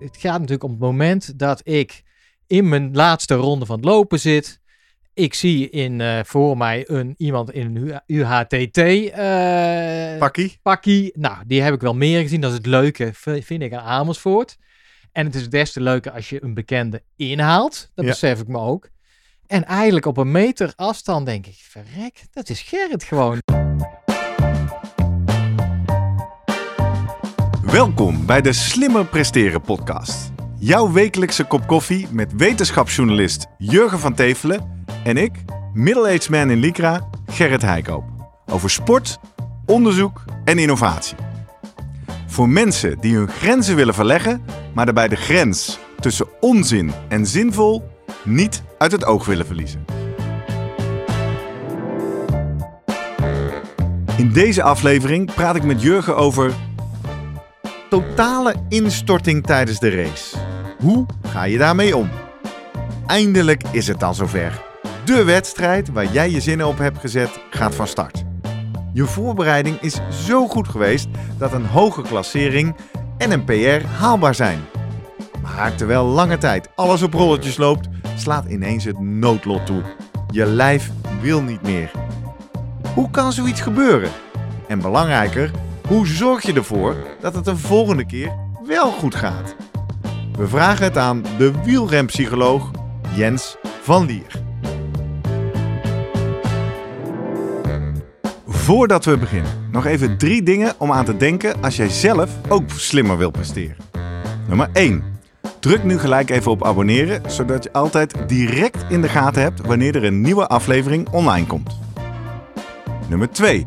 het gaat natuurlijk om het moment dat ik in mijn laatste ronde van het lopen zit. Ik zie in, eh, voor mij een, iemand in een UHTT eh Pakkie. pakkie. Nou, die heb ik wel meer gezien. Dat is het leuke, vind ik, aan Amersfoort. En het is des te leuker als je een bekende inhaalt. Dat Ja. besef ik me ook. En eigenlijk op een meter afstand denk ik, verrek, dat is Gerrit gewoon. Welkom bij de Slimmer Presteren podcast. Jouw wekelijkse kop koffie met wetenschapsjournalist Jurgen van Tevelen en ik, middle-aged man in Lycra, Gerrit Heikoop. Over sport, onderzoek en innovatie. Voor mensen die hun grenzen willen verleggen, maar daarbij de grens tussen onzin en zinvol niet uit het oog willen verliezen. In deze aflevering praat ik met Jurgen over totale instorting tijdens de race. Hoe ga je daarmee om? Eindelijk is het dan zover. De wedstrijd waar jij je zinnen op hebt gezet gaat van start. Je voorbereiding is zo goed geweest dat een hoge klassering en een PR haalbaar zijn. Maar terwijl lange tijd alles op rolletjes loopt, slaat ineens het noodlot toe. Je lijf wil niet meer. Hoe kan zoiets gebeuren? En belangrijker, hoe zorg je ervoor dat het een volgende keer wel goed gaat? We vragen het aan de wielrenpsycholoog Jens van Lier. Voordat we beginnen, nog even drie dingen om aan te denken als jij zelf ook slimmer wil presteren. Nummer 1. Druk nu gelijk even op abonneren, zodat je altijd direct in de gaten hebt wanneer er een nieuwe aflevering online komt. Nummer 2.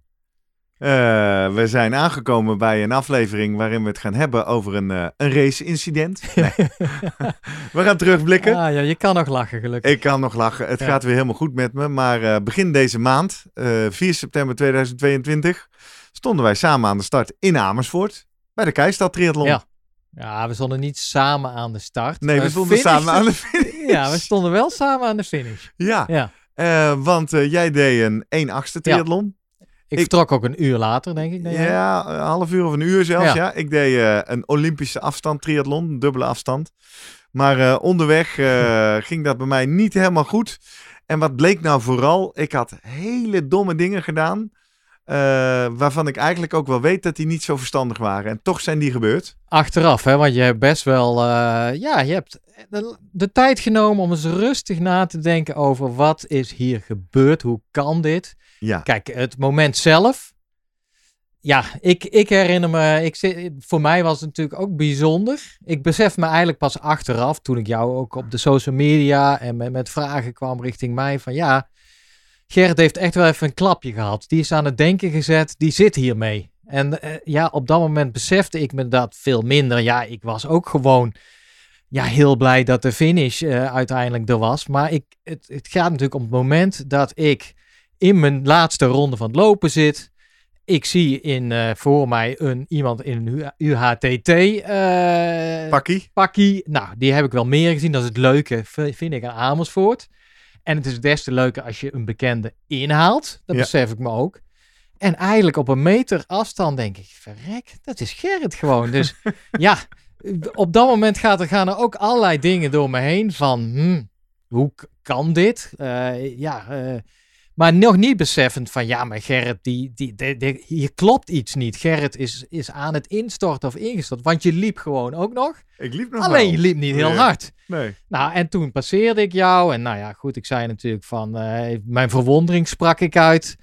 Eh, we zijn aangekomen bij een aflevering waarin we het gaan hebben over een, eh, een race-incident. Nee. we gaan terugblikken. Ah, ja, je kan nog lachen gelukkig. Ik kan nog lachen. Het Ja. gaat weer helemaal goed met me. Maar eh, begin deze maand, eh, 4 september 2022, stonden wij samen aan de start in Amersfoort. Bij de Keistad Triathlon. Ja. Ja, we stonden niet samen aan de start. Nee, we stonden finishten- samen aan de finish. Ja, we stonden wel samen aan de finish. Ja, Ja. want jij deed een 1 achtste triathlon. Ik, Ik- vertrok ook een uur later, denk ik. Ja, een half uur of een uur zelfs. Ja. Ja. Ik deed eh, een Olympische afstand triathlon, een dubbele afstand. Maar eh, onderweg eh, ging dat bij mij niet helemaal goed. En wat bleek nou vooral? Ik had hele domme dingen gedaan. waarvan ik eigenlijk ook wel weet dat die niet zo verstandig waren. En toch zijn die gebeurd. Achteraf, hè, want je hebt best wel, ja, je hebt de, de tijd genomen om eens rustig na te denken over wat is hier gebeurd, hoe kan dit? Ja, Kijk, het moment zelf, ja, ik, ik herinner me, ik, voor mij was het natuurlijk ook bijzonder. Ik besef me eigenlijk pas achteraf, toen ik jou ook op de social media en met, vragen kwam richting mij, van ja, Gerrit heeft echt wel even een klapje gehad. Die is aan het denken gezet, die zit hiermee. En eh, ja, op dat moment besefte ik me dat veel minder. Ja, ik was ook gewoon ja, heel blij dat de finish eh, uiteindelijk er was. Maar ik, het gaat natuurlijk om het moment dat ik in mijn laatste ronde van het lopen zit. Ik zie in, eh, voor mij een, iemand in een UHTT eh, pakkie. pakkie. Nou, die heb ik wel meer gezien. Dat is het leuke, vind ik, aan Amersfoort. En het is des te leuker als je een bekende inhaalt. Dat Ja. besef ik me ook. En eigenlijk op een meter afstand denk ik, verrek, dat is Gerrit gewoon. Dus ja, op dat moment gaat er, gaan er ook allerlei dingen door me heen van, hmm, hoe kan dit? Eh, ja, maar nog niet beseffend van, ja, maar Gerrit, die, die, die- die- hier klopt iets niet. Gerrit is, is aan het instorten of ingestort, want je liep gewoon ook nog. Ik liep nog Alleen wel. je liep niet heel Nee. hard. Nee. Nou, en toen passeerde ik jou. En nou ja, goed, ik zei natuurlijk van... eh, mijn verwondering sprak ik uit.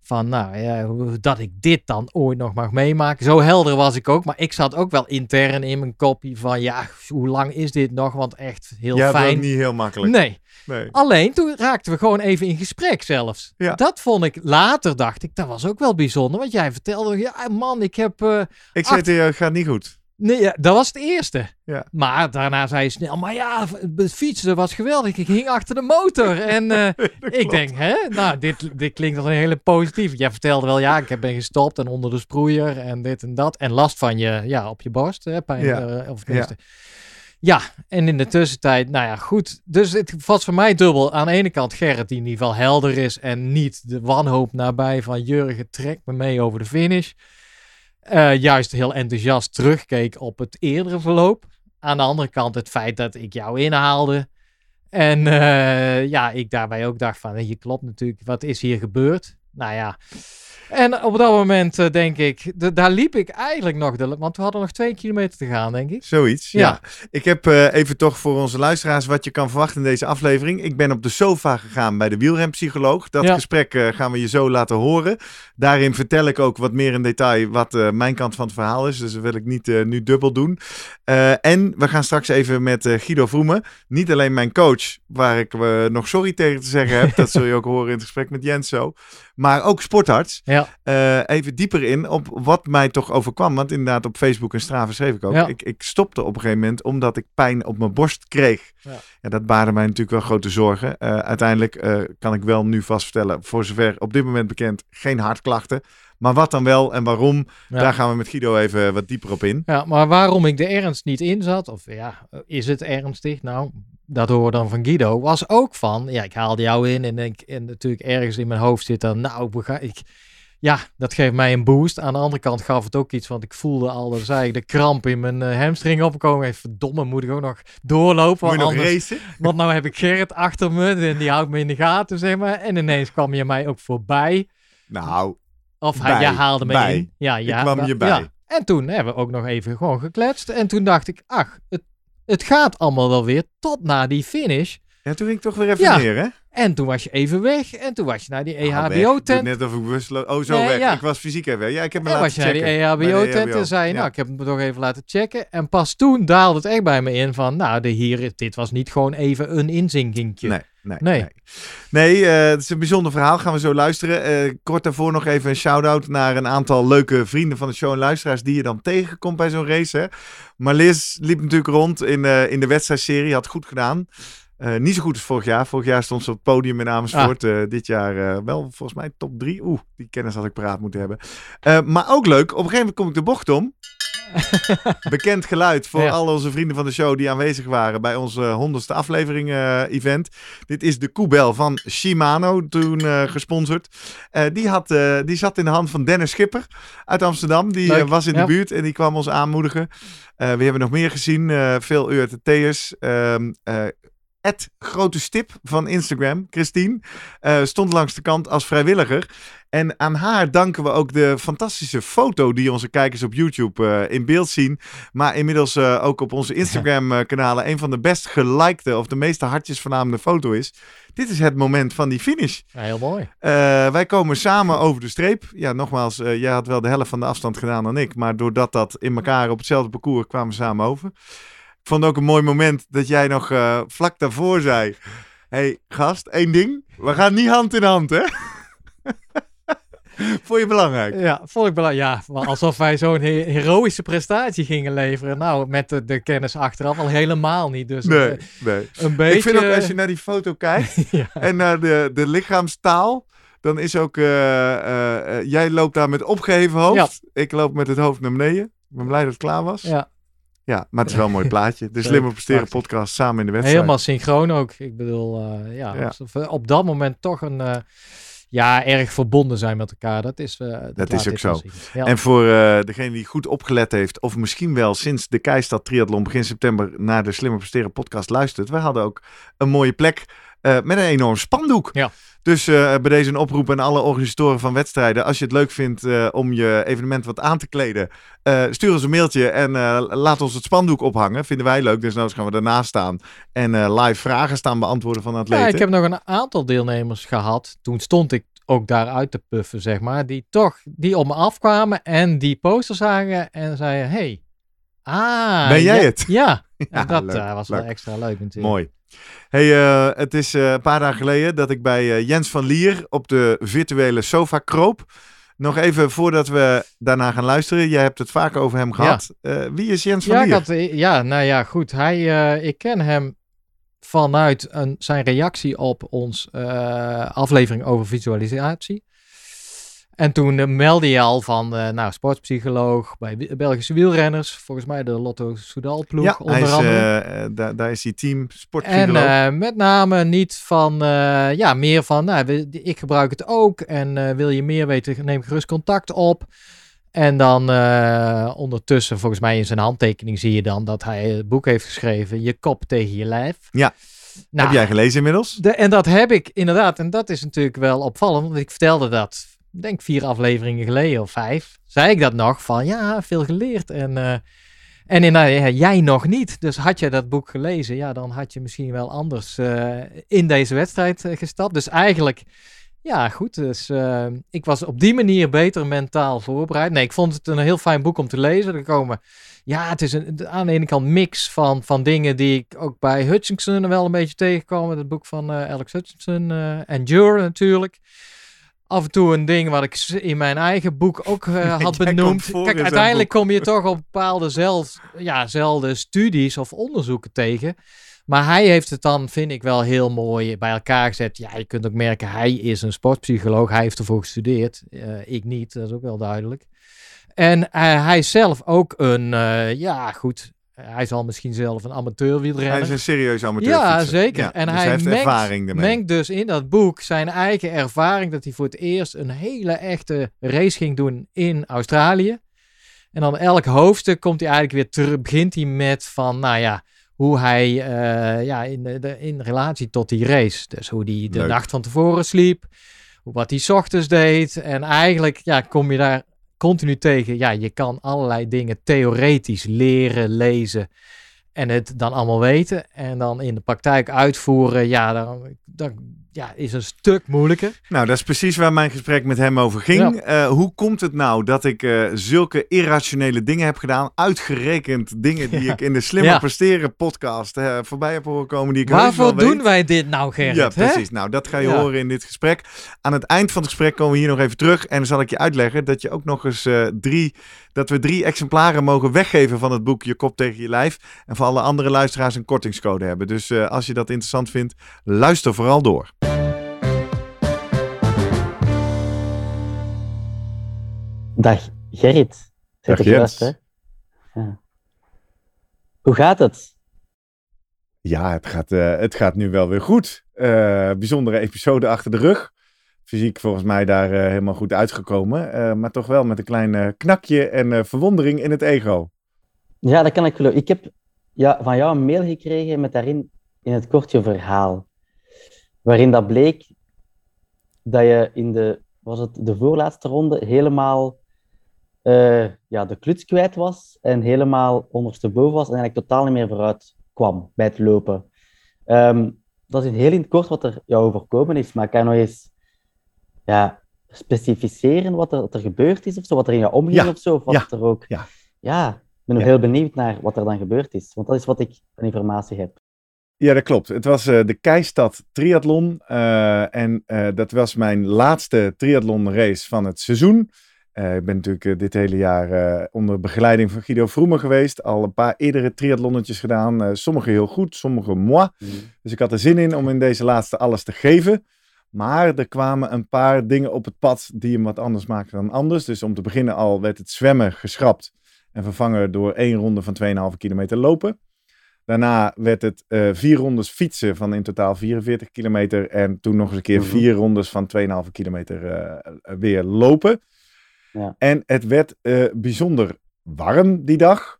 Van, nou ja, dat ik dit dan ooit nog mag meemaken. Zo helder was ik ook. Maar ik zat ook wel intern in mijn kopie van... Ja, hoe lang is dit nog? Want echt heel Ja, dat fijn. niet heel makkelijk. Nee. Nee. Alleen toen raakten we gewoon even in gesprek zelfs. Ja. Dat vond ik later, dacht ik, dat was ook wel bijzonder. Want jij vertelde, ja man, ik heb... eh, Ik zei tegen jou, het gaat niet goed. Nee, ja, dat was het eerste. Ja. Maar daarna zei je snel, maar ja, het fietsen was geweldig. Ik hing achter de motor. En eh, ik denk, hè, nou, dit, dit klinkt als een hele positief. Jij vertelde wel, ja, ik ben gestopt en onder de sproeier en dit en dat. En last van je, ja, op je borst, hè, pijn, Ja. eh, of tenminste. Ja, en in de tussentijd, nou ja, goed. Dus het was voor mij dubbel. Aan de ene kant Gerrit, die in ieder geval helder is en niet de wanhoop nabij van Jurgen, trek me mee over de finish. Eh, juist heel enthousiast terugkeek op het eerdere verloop. Aan de andere kant het feit dat ik jou inhaalde. En eh, ja, ik daarbij ook dacht van, je klopt natuurlijk, wat is hier gebeurd? Nou ja, en op dat moment eh, denk ik, de- daar liep ik eigenlijk nog, de, want we hadden nog twee kilometer te gaan, denk ik. Zoiets, ja. Ja. Ik heb eh, even toch voor onze luisteraars wat je kan verwachten in deze aflevering. Ik ben op de sofa gegaan bij de wielrenpsycholoog. Dat Ja. gesprek eh, gaan we je zo laten horen. Daarin vertel ik ook wat meer in detail wat mijn kant van het verhaal is. Dus dat wil ik niet nu dubbel doen. En we gaan straks even met Guido Vroemen. Niet alleen mijn coach, waar ik nog sorry tegen te zeggen heb. dat zul je ook horen in het gesprek met Jens zo. Maar ook sportarts. Ja. Eh, even dieper in op wat mij toch overkwam. Want inderdaad, op Facebook en Strava schreef ik ook. Ja. Ik, ik stopte op een gegeven moment omdat ik pijn op mijn borst kreeg. Ja. Ja, dat baarde mij natuurlijk wel grote zorgen. Eh, uiteindelijk eh, kan ik wel nu vast vertellen, voor zover op dit moment bekend, geen hartklachten. Maar wat dan wel en waarom, Ja. daar gaan we met Guido even wat dieper op in. Ja, maar waarom ik de ernst niet in zat, of ja, is het ernstig? Nou, dat horen we dan van Guido, was ook van, ja, ik haalde jou in en, ik, en natuurlijk ergens in mijn hoofd zit dan, nou, ik, ja, dat geeft mij een boost. Aan de andere kant gaf het ook iets, want ik voelde al, dat zei ik, de kramp in mijn eh, hamstring opkomen. Hey, Verdomme, moet ik ook nog doorlopen, Moet je want, nog anders- racen? want nou heb ik Gerrit achter me en die houdt me in de gaten, zeg maar. En ineens kwam je mij ook voorbij. Nou, Of hij, Bij, jij haalde me bij. in. Ja, ja. kwam maar- je bij. ja. En toen hebben we ook nog even gewoon gekletst. En toen dacht ik, ach, het, het gaat allemaal wel weer tot na die finish. ja, toen ging ik toch weer even Ja. neer, hè? En toen was je even weg. En toen was je naar die E Ah. EHBO-tent. Doe Net of ik bewusteloos... Oh, zo Nee, weg. ja. Ik was fysiek even weg. Ja, ik heb me En laten was je naar die E checken. Bij de EHBO-tent en zei je, Ja. nou, ik heb hem toch even laten checken. En pas toen daalde het echt bij me in van, nou, de hier, dit was niet gewoon even een inzinkingje. Nee, nee, Nee. nee. Nee, eh, het is een bijzonder verhaal. Gaan we zo luisteren. Eh, kort daarvoor nog even een shout-out naar een aantal leuke vrienden van de show en luisteraars die je dan tegenkomt bij zo'n race. Hè. Marlies liep natuurlijk rond in, eh, in de wedstrijdserie, had goed gedaan. Eh, niet zo goed als vorig jaar. Vorig jaar stond ze op het podium in Amersfoort. Ah. Eh, dit jaar eh, wel volgens mij top drie. Oeh, die kennis had ik paraat moeten hebben. Maar ook leuk, op een gegeven moment kom ik de bocht om. Bekend geluid voor Ja. al onze vrienden van de show die aanwezig waren bij onze honderdste aflevering event. Dit is de koebel van Shimano, toen gesponsord. Die, had, die zat in de hand van Dennis Schipper uit Amsterdam. Die was in ja. de buurt en die kwam ons aanmoedigen. We hebben nog meer gezien. veel URTT'ers. Ed Grote Stip van Instagram, Christine, eh, stond langs de kant als vrijwilliger. En aan haar danken we ook de fantastische foto die onze kijkers op YouTube eh, in beeld zien. Maar inmiddels eh, ook op onze Instagram-kanalen een van de best gelikte of de meeste hartjes vernamende foto is. Dit is het moment van die finish. Ja, heel mooi. Wij komen samen over de streep. Ja, nogmaals, jij had wel de helft van de afstand gedaan dan ik. Maar doordat dat in elkaar op hetzelfde parcours kwamen we samen over. Ik vond ook een mooi moment dat jij nog eh, vlak daarvoor zei... hey, gast, één ding. We gaan niet hand in hand, hè? Vond je belangrijk? Ja, vond ik belangrijk. Ja, alsof wij zo'n he- heroïsche prestatie gingen leveren. Nou, met de, de kennis achteraf al helemaal niet. Dus Nee, eh, nee. een beetje... Ik vind ook als je naar die foto kijkt ja. en naar de, de lichaamstaal... Dan is ook, eh, jij loopt daar met opgeheven hoofd. Ik loop met het hoofd naar beneden. Ik ben blij dat het klaar was. ja, Ja, maar het is wel een mooi plaatje. De Leuk, Slimmer Presteren podcast samen in de wedstrijd. helemaal synchroon ook. Ik bedoel, eh, ja, Ja. we op dat moment toch een... eh, ja, erg verbonden zijn met elkaar. Dat is, eh, dat is ook zo. Ja. En voor degene die goed opgelet heeft, of misschien wel sinds de Keistad Triathlon begin september naar de Slimmer Presteren podcast luistert. We hadden ook een mooie plek eh, met een enorm spandoek. Ja. Dus eh, bij deze een oproep aan alle organisatoren van wedstrijden. Als je het leuk vindt eh, om je evenement wat aan te kleden, stuur ons een mailtje en laat ons het spandoek ophangen. Vinden wij leuk. Dus nou gaan we daarnaast staan en live vragen staan beantwoorden van atleten. Ja, ik heb nog een aantal deelnemers gehad. Toen stond ik ook daar uit te puffen, zeg maar. Die toch, die op me afkwamen en die poster zagen en zeiden, hey, ah. Ben jij ja, het? Ja, dat leuk, was leuk. wel extra leuk natuurlijk. Mooi. Hey, eh, het is eh, een paar dagen geleden dat ik bij eh, Jens van Lier op de virtuele sofa kroop. Nog even voordat we daarna gaan luisteren. Jij hebt het vaak over hem gehad. Wie is Jens van ja, Lier? Had, ja, nou ja, goed. Hij, ik ken hem vanuit een, zijn reactie op ons aflevering over visualisatie. En toen uh, meldde je al van, uh, nou, sportpsycholoog bij Belgische wielrenners. Volgens mij de Lotto Soudal ploeg ja, onder hij is, andere. daar, daar is hij team sportpsycholoog. En met name niet van, ja, meer van, nou, ik gebruik het ook. En wil je meer weten, neem gerust contact op. En dan ondertussen, volgens mij in zijn handtekening zie je dan dat hij het boek heeft geschreven. Je kop tegen je lijf. Ja. Nou, heb jij gelezen inmiddels? De, en dat heb ik inderdaad. En dat is natuurlijk wel opvallend, want ik vertelde dat denk vier afleveringen geleden of vijf, zei ik dat nog van ja, veel geleerd. En, uh, en in, uh, jij nog niet. Dus had je dat boek gelezen, ja, dan had je misschien wel anders uh, in deze wedstrijd gestapt. Dus eigenlijk, ja, goed. Dus ik was op die manier beter mentaal voorbereid. Nee, ik vond het een heel fijn boek om te lezen. Er komen, ja, het is een, aan de ene kant mix van, van dingen die ik ook bij Hutchinson wel een beetje tegenkwam. Het boek van Alex Hutchinson, Endure natuurlijk af en toe een ding wat ik in mijn eigen boek ook uh, had benoemd. Kijk, uiteindelijk kom je toch op bepaalde zelf, ja, zelden studies of onderzoeken tegen. Maar hij heeft het dan, vind ik, wel heel mooi bij elkaar gezet. Ja, je kunt ook merken, hij is een sportpsycholoog. Hij heeft ervoor gestudeerd. Uh, ik niet, dat is ook wel duidelijk. En uh, hij is zelf ook een, ja goed, hij zal misschien zelf een amateur wielrenner. Hij is een serieus amateur. Ja, zeker. Ja, en dus hij, heeft mengt, ervaring ermee. mengt dus in dat boek zijn eigen ervaring dat hij voor het eerst een hele echte race ging doen in Australië. En dan elk hoofdstuk komt hij eigenlijk weer terug, begint hij met van, nou ja, hoe hij uh, ja, in, de, in relatie tot die race. Dus hoe hij de Leuk. nacht van tevoren sliep, wat hij 's ochtends deed. En eigenlijk ja, kom je daar continu tegen, ja, je kan allerlei dingen theoretisch leren, lezen en het dan allemaal weten. En dan in de praktijk uitvoeren, ja, dan, ja, is een stuk moeilijker. Nou, dat is precies waar mijn gesprek met hem over ging. Ja. Uh, hoe komt het nou dat ik uh, zulke irrationele dingen heb gedaan? Uitgerekend dingen die ja. ik in de Slimmer ja. Presteren podcast uh, voorbij heb horen komen. Die ik Waarvoor doen weet. wij dit nou, Gerrit? Ja, precies. Hè? Nou, dat ga je horen in dit gesprek. Aan het eind van het gesprek komen we hier nog even terug. En dan zal ik je uitleggen dat je ook nog eens drie... dat we drie exemplaren mogen weggeven van het boek Je Kop Tegen Je Lijf. En voor alle andere luisteraars een kortingscode hebben. Dus als je dat interessant vindt, luister vooral door. Dag Gerrit. Zit Dag juist? Ja. Hoe gaat het? Ja, het gaat, uh, het gaat nu wel weer goed. Uh, bijzondere episode achter de rug. Fysiek volgens mij daar uh, helemaal goed uitgekomen. maar toch wel met een klein knakje en verwondering in het ego. Ja, dat kan ik geloven. Ik heb ja, van jou een mail gekregen met daarin in het kortje verhaal. Waarin dat bleek dat je in de, was het de voorlaatste ronde helemaal uh, ja, de kluts kwijt was en helemaal ondersteboven was en eigenlijk totaal niet meer vooruit kwam bij het lopen. Um, dat is in heel in het kort wat er jou overkomen is, maar kan je nog eens ja, specificeren wat er, wat er gebeurd is of zo, wat er in jou omging ja. of zo? Of wat ja. er ook... Ja. ja, ik ben nog heel benieuwd naar wat er dan gebeurd is, want dat is wat ik aan informatie heb. Ja, dat klopt. Het was uh, de Keistad Triathlon uh, en uh, dat was mijn laatste triathlon race van het seizoen. Uh, ik ben natuurlijk uh, dit hele jaar uh, onder begeleiding van Guido Vroemen geweest. Al een paar eerdere triathlonnetjes gedaan. sommige heel goed, sommige moi. Mm. Dus ik had er zin in om in deze laatste alles te geven. Maar er kwamen een paar dingen op het pad die hem wat anders maakten dan anders. Dus om te beginnen al werd het zwemmen geschrapt en vervangen door één ronde van 2,5 kilometer lopen. Daarna werd het vier rondes fietsen van in totaal 44 kilometer. En toen nog eens een keer vier rondes van 2,5 kilometer weer lopen. Ja. En het werd uh, bijzonder warm die dag.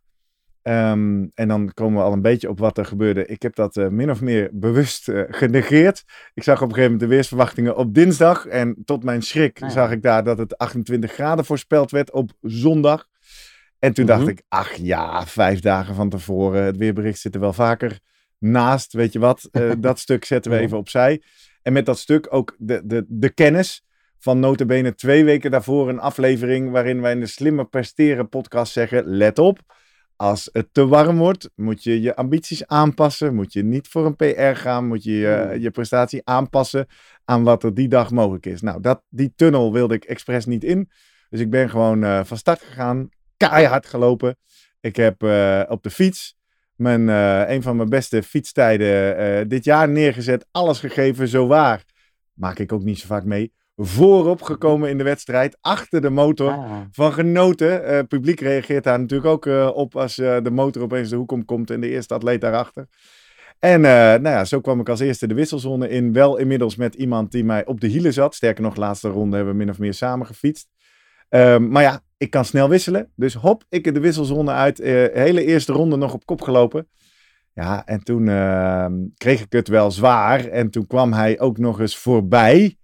Um, en dan komen we al een beetje op wat er gebeurde. Ik heb dat uh, min of meer bewust uh, genegeerd. Ik zag op een gegeven moment de weersverwachtingen op dinsdag. En tot mijn schrik ja. zag ik daar dat het 28 graden voorspeld werd op zondag. En toen Mhm. dacht ik, ach ja, vijf dagen van tevoren. Het weerbericht zit er wel vaker naast. Weet je wat, uh, dat stuk zetten we even opzij. En met dat stuk ook de, de, de kennis van notabene twee weken daarvoor een aflevering waarin wij in de Slimmer Presteren podcast zeggen, let op, als het te warm wordt, moet je je ambities aanpassen, moet je niet voor een PR gaan, moet je je, je prestatie aanpassen aan wat er die dag mogelijk is. Nou, dat, die tunnel wilde ik expres niet in. Dus ik ben gewoon eh, van start gegaan, keihard gelopen. Ik heb eh, op de fiets mijn, eh, een van mijn beste fietstijden dit jaar neergezet. Alles gegeven, zo waar. Maak ik ook niet zo vaak mee. Voorop gekomen in de wedstrijd, achter de motor. Ah, Van genoten. Het publiek reageert daar natuurlijk ook eh, op als eh, de motor opeens de hoek omkomt en de eerste atleet daarachter. En nou ja, zo kwam ik als eerste de wisselzone in. Wel inmiddels met iemand die mij op de hielen zat. Sterker nog, laatste ronde hebben we min of meer samen gefietst. Ehm, maar ja, ik kan snel wisselen. Dus hop, ik de wisselzone uit. eh, hele eerste ronde nog op kop gelopen. Ja, en toen ehm, kreeg ik het wel zwaar. En toen kwam hij ook nog eens voorbij.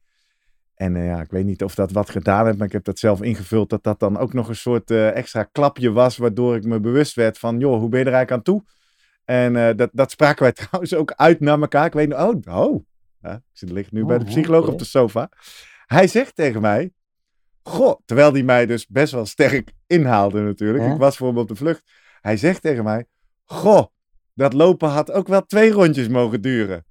En eh, ja, ik weet niet of dat wat gedaan heeft, maar ik heb dat zelf ingevuld. Dat dat dan ook nog een soort eh, extra klapje was, waardoor ik me bewust werd van, joh, hoe ben je er eigenlijk aan toe? En eh, dat, dat spraken wij trouwens ook uit naar elkaar. Ik weet niet, oh, oh. Ja, ik zit ligt nu bij de Oh, psycholoog op de sofa. Hij zegt tegen mij, goh, terwijl hij mij dus best wel sterk inhaalde natuurlijk. Ja. Ik was voor hem op de vlucht. Hij zegt tegen mij, goh, dat lopen had ook wel twee rondjes mogen duren.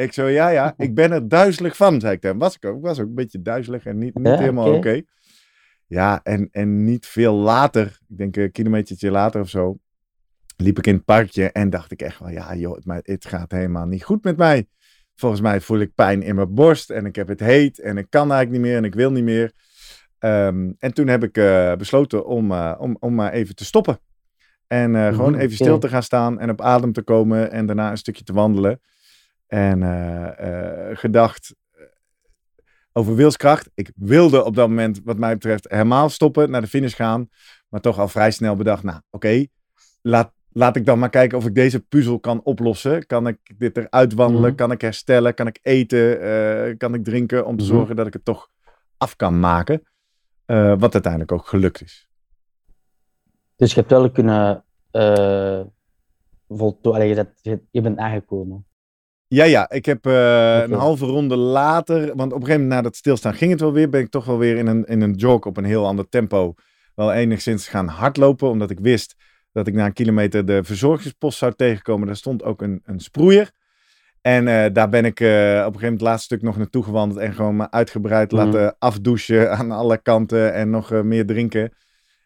Ik zo, ja, ja, ik ben er duizelig van, zei ik hem. Was ik ook, ik was ook een beetje duizelig en niet, niet Ja, helemaal oké. Ja, en, en niet veel later, ik denk een kilometertje later of zo, liep ik in het parkje en dacht ik echt wel, ja joh, het, maar het gaat helemaal niet goed met mij. Volgens mij voel ik pijn in mijn borst en ik heb het heet en ik kan eigenlijk niet meer en ik wil niet meer. Ehm, en toen heb ik eh, besloten om, eh, om, om maar even te stoppen. En eh, gewoon Mhm, even stil te gaan staan en op adem te komen en daarna een stukje te wandelen. En eh, eh, gedacht eh, over wilskracht. Ik wilde op dat moment, wat mij betreft, helemaal stoppen, naar de finish gaan. Maar toch al vrij snel bedacht, nou oké, laat, laat ik dan maar kijken of ik deze puzzel kan oplossen. Kan ik dit eruit wandelen? Mhm. Kan ik herstellen? Kan ik eten? Kan ik drinken? Om te Mhm. zorgen dat ik het toch af kan maken. Wat uiteindelijk ook gelukt is. Dus je hebt wel kunnen uh, voltooien. Je, je bent aangekomen. Ja, ja, ik heb eh, een halve ronde later, want op een gegeven moment na dat stilstaan ging het wel weer, ben ik toch wel weer in een, in een jog op een heel ander tempo wel enigszins gaan hardlopen, omdat ik wist dat ik na een kilometer de verzorgingspost zou tegenkomen. Daar stond ook een, een sproeier. En eh, daar ben ik eh, op een gegeven moment het laatste stuk nog naartoe gewandeld en gewoon me uitgebreid Mhm. laten afdouchen aan alle kanten en nog meer drinken.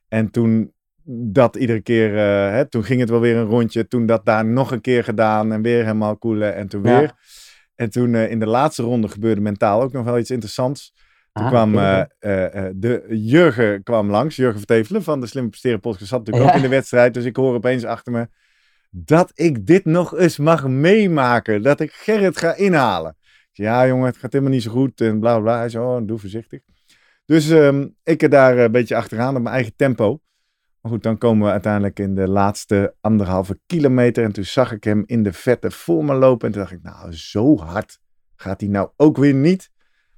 En toen dat iedere keer, eh, hè, toen ging het wel weer een rondje. Toen dat daar nog een keer gedaan en weer helemaal koelen en toen Ja. weer. En toen eh, in de laatste ronde gebeurde mentaal ook nog wel iets interessants. Toen Ah, kwam eh, de Jurgen kwam langs, Jurgen Vertevelen van de Slimme Presteren podcast zat natuurlijk ook in de wedstrijd. Dus ik hoor opeens achter me dat ik dit nog eens mag meemaken. Dat ik Gerrit ga inhalen. Ja jongen, het gaat helemaal niet zo goed en bla bla, bla. Hij zei, oh, doe voorzichtig. Dus ehm, ik er daar een beetje achteraan op mijn eigen tempo. Maar goed, dan komen we uiteindelijk in de laatste anderhalve kilometer. En toen zag ik hem in de vette voor me lopen. En toen dacht ik, nou, zo hard gaat hij nou ook weer niet.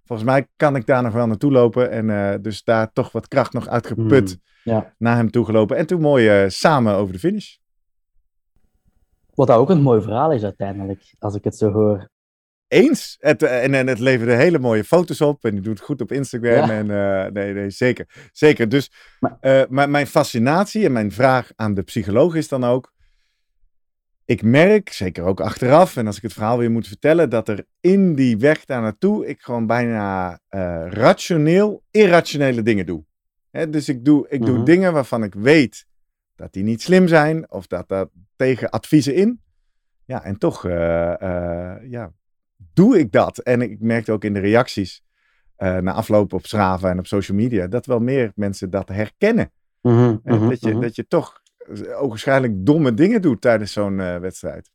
Volgens mij kan ik daar nog wel naartoe lopen. En eh, dus daar toch wat kracht nog uitgeput Hmm, ja. naar hem toe gelopen. En toen mooi eh, samen over de finish. Wat ook een mooi verhaal is uiteindelijk, als ik het zo hoor. Eens. Het, eh, en, en het leverde hele mooie foto's op. En die doet goed op Instagram. Ja. En eh, nee, nee, zeker. Zeker. Dus Maar- eh, maar mijn fascinatie en mijn vraag aan de psycholoog is dan ook. Ik merk, zeker ook achteraf, en als ik het verhaal weer moet vertellen, dat er in die weg daar naartoe ik gewoon bijna rationeel irrationele dingen doe. Hè, dus ik doe, ik doe Mhm. dingen waarvan ik weet dat die niet slim zijn, of dat dat tegen adviezen in. Ja, en toch ja, doe ik dat. En ik merkte ook in de reacties eh, na afloop op Strava en op social media, dat wel meer mensen dat herkennen. Mhm, mhm, dat, je, mhm. dat je toch eh, ogenschijnlijk domme dingen doet tijdens zo'n eh, wedstrijd.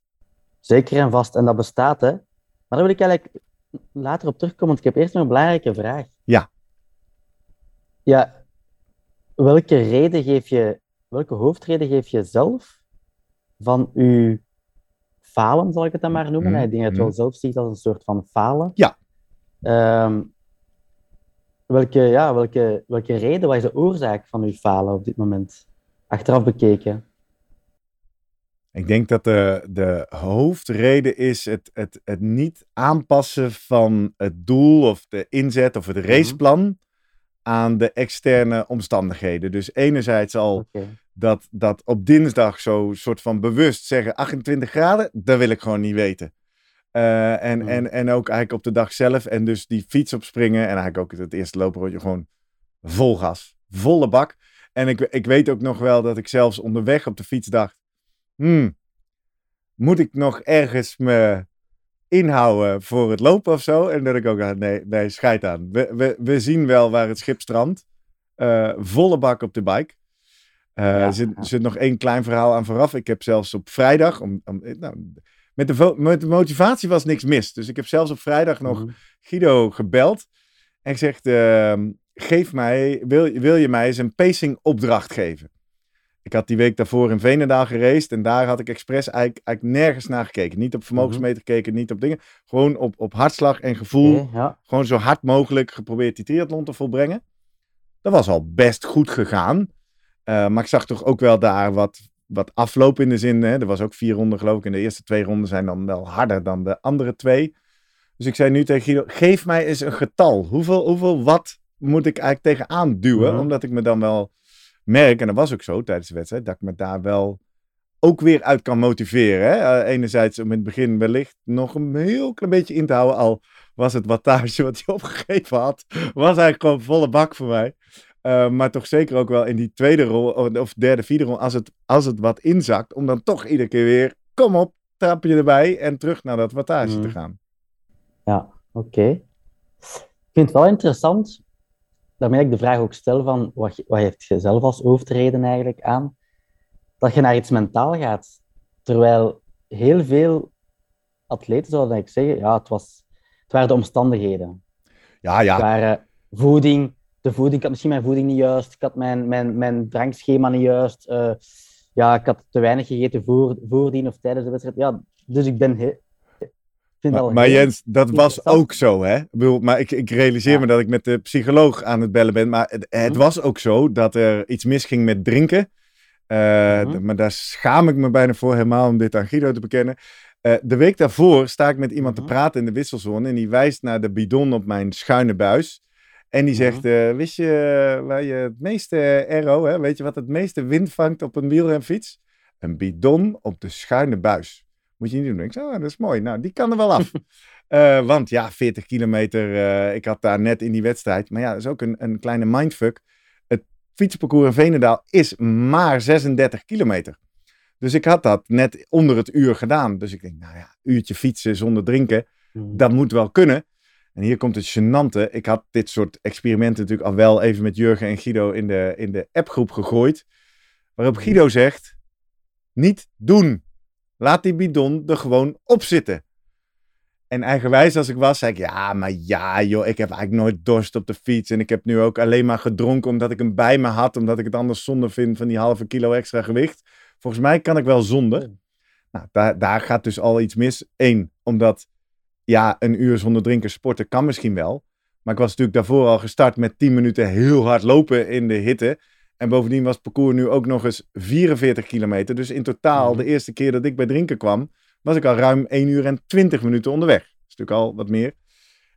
Zeker en vast. En dat bestaat, hè. Maar daar wil ik eigenlijk later op terugkomen, want ik heb eerst nog een belangrijke vraag. Ja. Ja, welke reden geef je, welke hoofdreden geef je zelf van uw falen, zal ik het dan maar noemen? Mhm, Ik denk dat je het wel zelf ziet als een soort van falen. Ja. Ehm, welke, ja, welke, welke reden, wat is de oorzaak van uw falen op dit moment? Achteraf bekeken. Ik denk dat de, de hoofdreden is het, het, het niet aanpassen van het doel of de inzet of het raceplan aan de externe omstandigheden. Dus enerzijds al. Dat, dat op dinsdag zo soort van bewust zeggen 28 graden, dat wil ik gewoon niet weten. Eh, en, Mhm. en, en ook eigenlijk op de dag zelf en dus die fiets opspringen en eigenlijk ook het eerste lopenrondje gewoon vol gas. volle bak. En ik, ik weet ook nog wel dat ik zelfs onderweg op de fiets dacht, hmm, moet ik nog ergens me inhouden voor het lopen of zo? En dat ik ook dacht, nee, nee, scheid aan. We, we, we zien wel waar het schip strandt. Eh, volle bak op de bike. Eh, Ja, er, zit, ja. zit nog één klein verhaal aan vooraf. Ik heb zelfs op vrijdag, om, om, nou, met, de met de motivatie was niks mis. Dus ik heb zelfs op vrijdag nog Mhm. Guido gebeld en gezegd: ehm, geef mij, wil, wil je mij eens een pacing opdracht geven? Ik had die week daarvoor in Veenendaal gereisd en daar had ik expres eigenlijk, eigenlijk nergens naar gekeken. Niet op vermogensmeter gekeken, niet op dingen. Gewoon op, op hartslag en gevoel. Ja. Gewoon zo hard mogelijk geprobeerd die triathlon te volbrengen. Dat was al best goed gegaan. Eh, maar ik zag toch ook wel daar wat, wat afloop in de zin. Hè? Er was ook vier ronden geloof ik. En de eerste twee ronden zijn dan wel harder dan de andere twee. Dus ik zei nu tegen Guido, geef mij eens een getal. Hoeveel, hoeveel watt moet ik eigenlijk tegenaan duwen? Mhm. Omdat ik me dan wel merk, en dat was ook zo tijdens de wedstrijd, dat ik me daar wel ook weer uit kan motiveren. Hè? Eh, enerzijds om in het begin wellicht nog een heel klein beetje in te houden. Al was het wattage wat hij opgegeven had, was eigenlijk gewoon volle bak voor mij. Eh, maar toch zeker ook wel in die tweede rol, of derde, vierde rol, als het, als het wat inzakt, om dan toch iedere keer weer, kom op, trapje erbij en terug naar dat wattage te gaan. Ja, oké. Ik vind het wel interessant, daarmee ik de vraag ook stel van, wat, je- wat heeft je zelf als hoofdreden eigenlijk aan, dat je naar iets mentaal gaat. Terwijl heel veel atleten zouden eigenlijk zeggen, ja, het, was, het waren de omstandigheden. Ja, Het ja, waren voeding, de voeding, ik had misschien mijn voeding niet juist, ik had mijn, mijn, mijn drankschema niet juist, eh, ja, ik had te weinig gegeten voor, voordien of tijdens de wedstrijd. Ja, dus ik ben... he- ik vind maar, maar Jens, dat was ook zo, hè? Ik bedoel, maar ik, ik realiseer Ja. me dat ik met de psycholoog aan het bellen ben. Maar het, het Mhm. was ook zo dat er iets misging met drinken. Eh, Mhm. Maar daar schaam ik me bijna voor helemaal om dit aan Guido te bekennen. Eh, de week daarvoor sta ik met iemand Mhm. te praten in de wisselzone. En die wijst naar de bidon op mijn schuine buis. En die Mhm. zegt, eh, wist je eh, waar je het meeste aero, hè, weet je wat het meeste wind vangt op een wielrenfiets? Een bidon op de schuine buis. Moet je niet doen. Ik zeg, oh, dat is mooi. Nou, die kan er wel af. Eh, want ja, 40 kilometer, eh, ik had daar net in die wedstrijd. Maar ja, dat is ook een, een kleine mindfuck. Het fietsparcours in Veenendaal is maar 36 kilometer. Dus ik had dat net onder het uur gedaan. Dus ik denk, nou ja, uurtje fietsen zonder drinken, Mhm. dat moet wel kunnen. En hier komt het gênante. Ik had dit soort experimenten natuurlijk al wel even met Jurgen en Guido in de, in de appgroep gegooid. Waarop Guido zegt, niet doen. Laat die bidon er gewoon op zitten. En eigenwijs als ik was, zei ik, ja, maar ja joh, ik heb eigenlijk nooit dorst op de fiets. En ik heb nu ook alleen maar gedronken omdat ik hem bij me had. Omdat ik het anders zonde vind van die halve kilo extra gewicht. Volgens mij kan ik wel zonder. Nou, daar, daar gaat dus al iets mis. Eén, omdat ja, een uur zonder drinken sporten kan misschien wel. Maar ik was natuurlijk daarvoor al gestart met 10 minuten heel hard lopen in de hitte. En bovendien was het parcours nu ook nog eens 44 kilometer. Dus in totaal, Mhm. de eerste keer dat ik bij drinken kwam, was ik al ruim 1 uur en 20 minuten onderweg. Dat is natuurlijk al wat meer.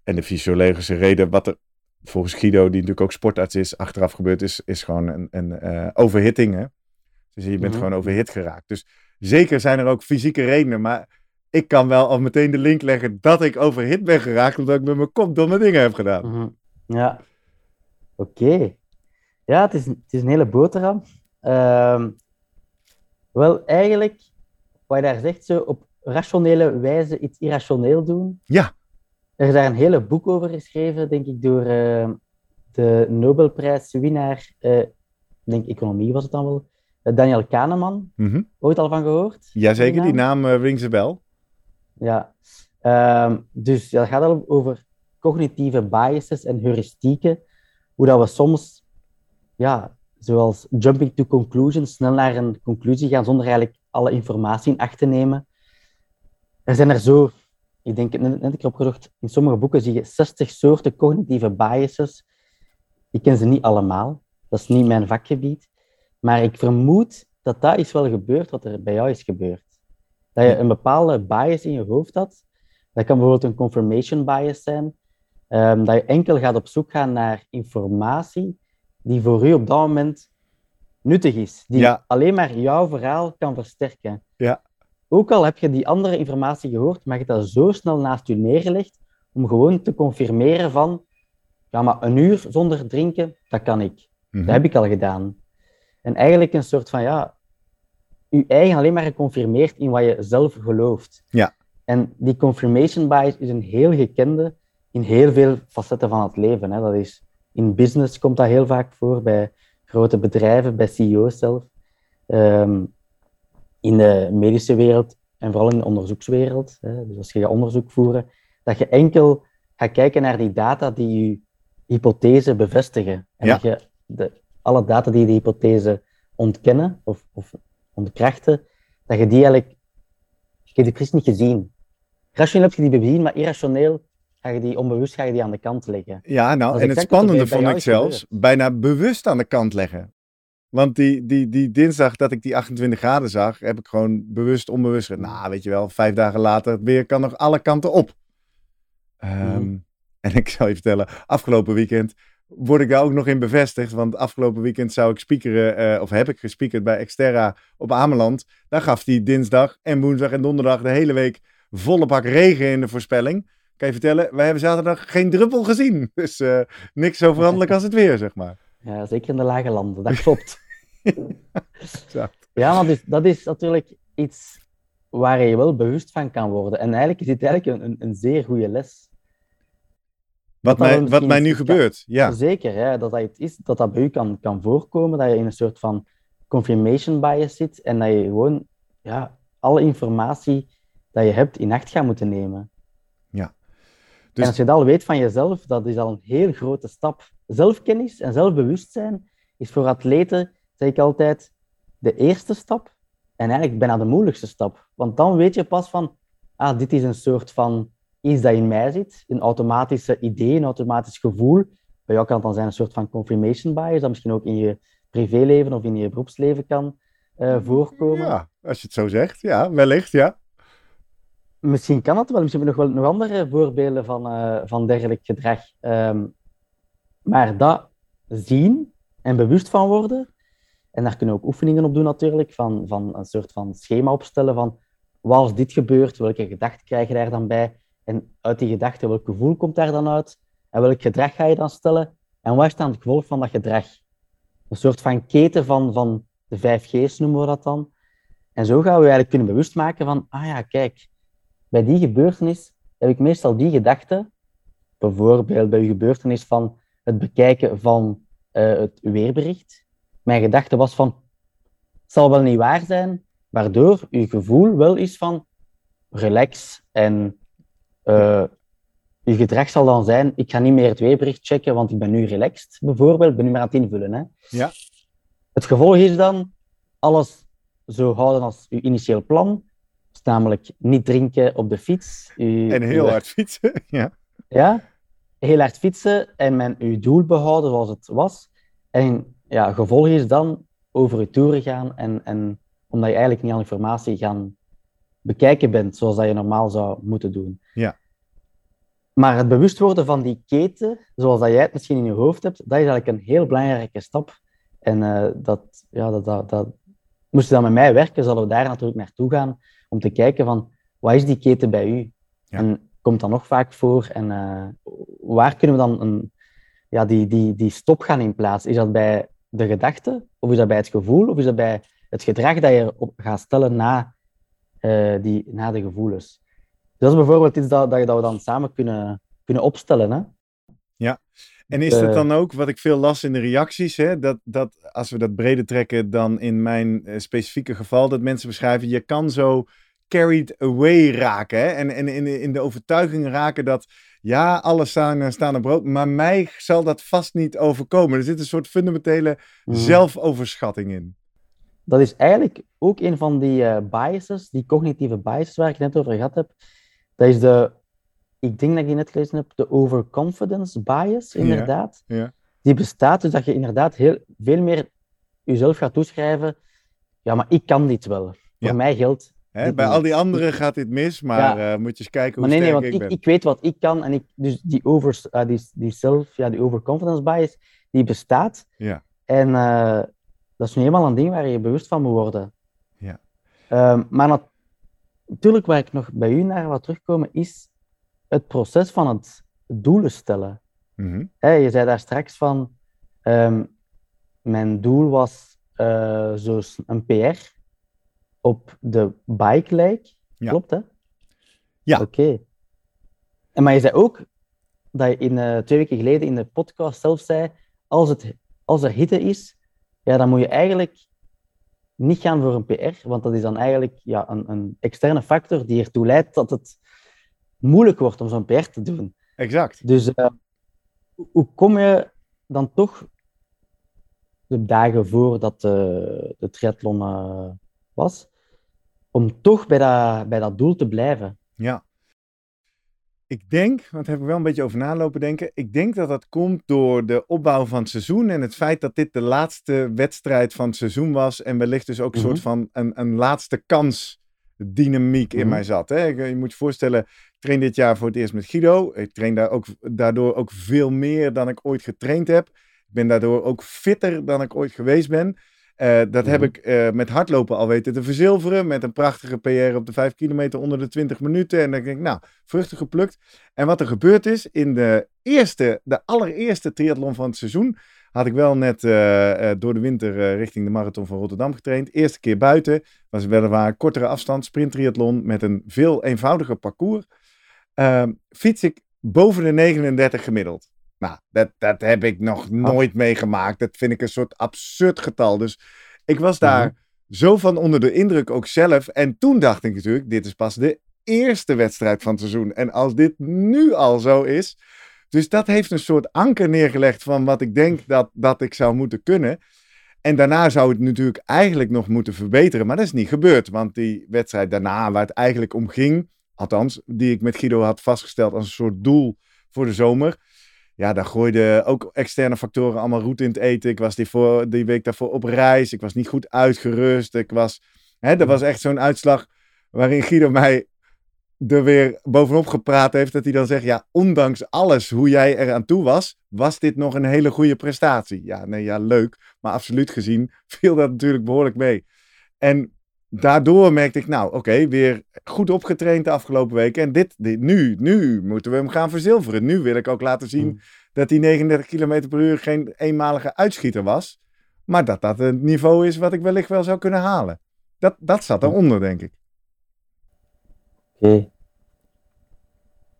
En de fysiologische reden, wat er volgens Guido, die natuurlijk ook sportarts is, achteraf gebeurd is, is gewoon een, een eh, overhitting. Hè? Dus je bent Mhm. gewoon overhit geraakt. Dus zeker zijn er ook fysieke redenen, maar ik kan wel al meteen de link leggen dat ik overhit ben geraakt, omdat ik met mijn kop domme dingen heb gedaan. Mhm. Ja, oké. Ja, het is, het is een hele boterham. Ehm, wel, eigenlijk, wat je daar zegt, zo op rationele wijze iets irrationeel doen. Ja. Er is daar een hele boek over geschreven, denk ik, door eh, de Nobelprijswinnaar, ik denk economie was het dan wel, eh, Daniel Kahneman. Mhm. Ooit al van gehoord? Jazeker, die naam? naam rings a bell. Ja, Ehm, dus het gaat over cognitieve biases en heuristieken. Hoe dat we soms, ja, zoals jumping to conclusions, snel naar een conclusie gaan zonder eigenlijk alle informatie in acht te nemen. Er zijn er zo, ik denk, net, net ik erop gezocht, in sommige boeken zie je 60 soorten cognitieve biases. Ik ken ze niet allemaal, dat is niet mijn vakgebied. Maar ik vermoed dat dat is wel gebeurd wat er bij jou is gebeurd. Dat je een bepaalde bias in je hoofd had. Dat kan bijvoorbeeld een confirmation bias zijn. Ehm, dat je enkel gaat op zoek gaan naar informatie die voor u op dat moment nuttig is. Die Ja. alleen maar jouw verhaal kan versterken. Ja. Ook al heb je die andere informatie gehoord, maar je dat zo snel naast je neergelegd om gewoon te confirmeren van ja, maar een uur zonder drinken, dat kan ik. Mhm. Dat heb ik al gedaan. En eigenlijk een soort van, ja, je eigen alleen maar geconfirmeerd in wat je zelf gelooft. Ja. En die confirmation bias is een heel gekende in heel veel facetten van het leven. Hè. Dat is, in business komt dat heel vaak voor, bij grote bedrijven, bij CEO's zelf. Ehm, in de medische wereld en vooral in de onderzoekswereld. Hè. Dus als je gaat onderzoek voeren, dat je enkel gaat kijken naar die data die je hypothese bevestigen. En Ja. dat je de, alle data die de hypothese ontkennen of, of ontkrachten, dat je die eigenlijk... Je hebt die precies niet gezien. Rationeel heb je die bezien, maar irrationeel ga je die onbewust ga je die aan de kant leggen. Ja, nou, en het spannende vond ik zelfs bijna bewust aan de kant leggen. Want die, die, die dinsdag dat ik die 28 graden zag, heb ik gewoon bewust, onbewust gezegd, nou, weet je wel, vijf dagen later, het weer kan nog alle kanten op. Ehm, Mhm. En ik zal je vertellen, afgelopen weekend word ik daar ook nog in bevestigd. Want afgelopen weekend zou ik speakeren, eh, of heb ik gespiekerd bij Exterra op Ameland. Daar gaf die dinsdag en woensdag en donderdag de hele week volle bak regen in de voorspelling. Kan je vertellen, wij hebben zaterdag geen druppel gezien. Dus eh, niks zo veranderlijk als het weer, zeg maar. Ja, zeker in de lage landen, dat klopt. Ja, maar dus, dat is natuurlijk iets waar je wel bewust van kan worden. En eigenlijk is dit eigenlijk een, een, een zeer goede les. Wat, mij, wat mij nu kan- gebeurt, ja. Zeker, hè, dat dat iets is dat dat bij u kan, kan voorkomen, dat je in een soort van confirmation bias zit en dat je gewoon ja, alle informatie dat je hebt in acht gaat moeten nemen. Dus- En als je dat al weet van jezelf, dat is al een heel grote stap. Zelfkennis en zelfbewustzijn is voor atleten, zeg ik altijd, de eerste stap en eigenlijk bijna de moeilijkste stap. Want dan weet je pas van, ah, dit is een soort van iets dat in mij zit, een automatische idee, een automatisch gevoel. Bij jou kan het dan zijn een soort van confirmation bias, dat misschien ook in je privéleven of in je beroepsleven kan eh, voorkomen. Ja, als je het zo zegt, ja, wellicht, ja. Misschien kan dat wel. Misschien heb je nog wel nog andere voorbeelden van, eh, van dergelijk gedrag. Ehm, maar dat zien en bewust van worden, en daar kunnen we ook oefeningen op doen natuurlijk, van, van een soort van schema opstellen van wat als dit gebeurt, welke gedachten krijg je daar dan bij? En uit die gedachten, welk gevoel komt daar dan uit? En welk gedrag ga je dan stellen? En wat is dan het gevolg van dat gedrag? Een soort van keten van, van de vijf G's noemen we dat dan. En zo gaan we eigenlijk kunnen bewust maken van, ah ja, kijk, bij die gebeurtenis heb ik meestal die gedachte, bijvoorbeeld bij de gebeurtenis van het bekijken van eh, het weerbericht. Mijn gedachte was van, het zal wel niet waar zijn, waardoor uw gevoel wel is van relax en eh uw gedrag zal dan zijn, ik ga niet meer het weerbericht checken, want ik ben nu relaxed, bijvoorbeeld, ik ben nu maar aan het invullen. Hè. Ja. Het gevolg is dan alles zo houden als uw initieel plan, dus namelijk niet drinken op de fiets. uw- En heel uw- hard fietsen, ja. ja, heel hard fietsen en men uw doel behouden zoals het was. En ja, gevolg is dan over je toeren gaan en, en omdat je eigenlijk niet al informatie gaan bekijken bent zoals dat je normaal zou moeten doen. Ja. Maar het bewust worden van die keten, zoals dat jij het misschien in je hoofd hebt, dat is eigenlijk een heel belangrijke stap. En eh, dat, ja, dat, dat, dat, moest je dan met mij werken, zullen we daar natuurlijk naartoe gaan om te kijken van, wat is die keten bij u? Ja. En komt dat nog vaak voor? En eh, waar kunnen we dan een, ja, die, die, die stop gaan in plaats? Is dat bij de gedachte, of is dat bij het gevoel, of is dat bij het gedrag dat je op gaat stellen na, eh, die, na de gevoelens? Dus dat is bijvoorbeeld iets dat, dat, dat we dan samen kunnen, kunnen opstellen. Hè? En is het Eh, dan ook, wat ik veel las in de reacties, hè, dat, dat als we dat breder trekken dan in mijn eh, specifieke geval, dat mensen beschrijven, je kan zo carried away raken. Hè, en en in, in de overtuiging raken dat, ja, alles staan, er staan er brood, maar mij zal dat vast niet overkomen. Er zit een soort fundamentele Mhm. zelfoverschatting in. Dat is eigenlijk ook een van die eh, biases, die cognitieve biases waar ik net over gehad heb. Dat is de, ik denk dat ik die net gelezen heb, de overconfidence bias, inderdaad. ja. Die bestaat dus dat je inderdaad heel, veel meer jezelf gaat toeschrijven. Ja, maar ik kan dit wel. Ja. Voor mij geldt. Hè, bij al die anderen gaat dit mis, maar eh, moet je eens kijken hoe Maar nee, nee, sterk want ik ik, weet wat ik kan en ik, dus die, over, eh, die, die self, ja, die overconfidence bias, die bestaat. Ja. En dat is nu eenmaal een ding waar je je bewust van moet worden. Ja. Ehm, maar nat- natuurlijk, waar ik nog bij u naar wil terugkomen, is het proces van het doelen stellen. Mhm. Je zei daar straks van, ehm, mijn doel was uh, zo een PR op de bike lake. Ja. Klopt, hè? Ja. Oké. En maar je zei ook dat je in, uh, twee weken geleden in de podcast zelf zei, als, het, als er hitte is, ja, dan moet je eigenlijk niet gaan voor een PR, want dat is dan eigenlijk ja, een, een externe factor die ertoe leidt dat het moeilijk wordt om zo'n PR te doen. Exact. Dus uh, hoe kom je dan toch de dagen voordat de, de triathlon uh, was, om toch bij dat, bij dat doel te blijven? Ja. Ik denk, want heb ik wel een beetje over nalopen denken. Ik denk dat dat komt door de opbouw van het seizoen en het feit dat dit de laatste wedstrijd van het seizoen was. En wellicht dus ook een soort van een, een laatste kans dynamiek in mij zat. Hè? Je moet je voorstellen, ik train dit jaar voor het eerst met Guido. Ik train daar ook, daardoor ook veel meer dan ik ooit getraind heb. Ik ben daardoor ook fitter dan ik ooit geweest ben. Uh, dat heb ik uh, met hardlopen al weten te verzilveren. Met een prachtige PR op de 5 kilometer onder de 20 minuten. En dan denk ik, nou, vruchten geplukt. En wat er gebeurd is, in de eerste, de allereerste triathlon van het seizoen, had ik wel net uh, door de winter richting de marathon van Rotterdam getraind. Eerste keer buiten, was weliswaar een kortere afstand, sprinttriathlon met een veel eenvoudiger parcours. Ehm, fiets ik boven de 39 gemiddeld. Nou, dat, dat heb ik nog nooit meegemaakt. Dat vind ik een soort absurd getal. Dus ik was daar Mhm. zo van onder de indruk ook zelf. En toen dacht ik natuurlijk, dit is pas de eerste wedstrijd van het seizoen. En als dit nu al zo is. Dus dat heeft een soort anker neergelegd van wat ik denk dat, dat ik zou moeten kunnen. En daarna zou het natuurlijk eigenlijk nog moeten verbeteren. Maar dat is niet gebeurd. Want die wedstrijd daarna, waar het eigenlijk om ging. Althans, die ik met Guido had vastgesteld als een soort doel voor de zomer ja, daar gooiden ook externe factoren allemaal roet in het eten. Ik was die, voor, die week daarvoor op reis. Ik was niet goed uitgerust. Ik was, hè, er was echt zo'n uitslag waarin Guido mij er weer bovenop gepraat heeft. Dat hij dan zegt, ja, ondanks alles hoe jij er aan toe was, was dit nog een hele goede prestatie. Ja, nee, ja, leuk. Maar absoluut gezien viel dat natuurlijk behoorlijk mee. En daardoor merkte ik, nou, oké, weer goed opgetraind de afgelopen weken. En dit, dit, nu, nu moeten we hem gaan verzilveren. Nu wil ik ook laten zien Mm. dat die 39 km per uur geen eenmalige uitschieter was. Maar dat dat een niveau is wat ik wellicht wel zou kunnen halen. Dat, dat zat eronder, denk ik. Oké.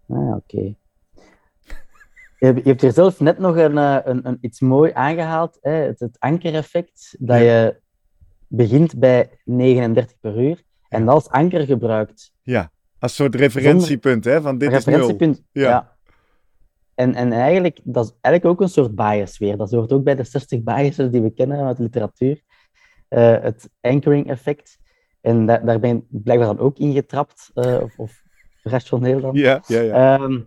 Ah, oké. Je, hebt- je hebt hier zelf net nog een, eh, een, een, iets mooi aangehaald, hè? Het, het ankereffect, dat je begint bij 39 per uur en dat als anker gebruikt. Ja, als soort referentiepunt, hè, van dit is nul. referentiepunt. Ja. Ja. En, en eigenlijk, dat is eigenlijk ook een soort bias weer. Dat hoort ook bij de 60 biases die we kennen uit de literatuur. Eh, het anchoring effect. En da- daar ben ik blijkbaar dan ook ingetrapt, eh of, of rationeel dan. Ja, ja, ja. Ehm,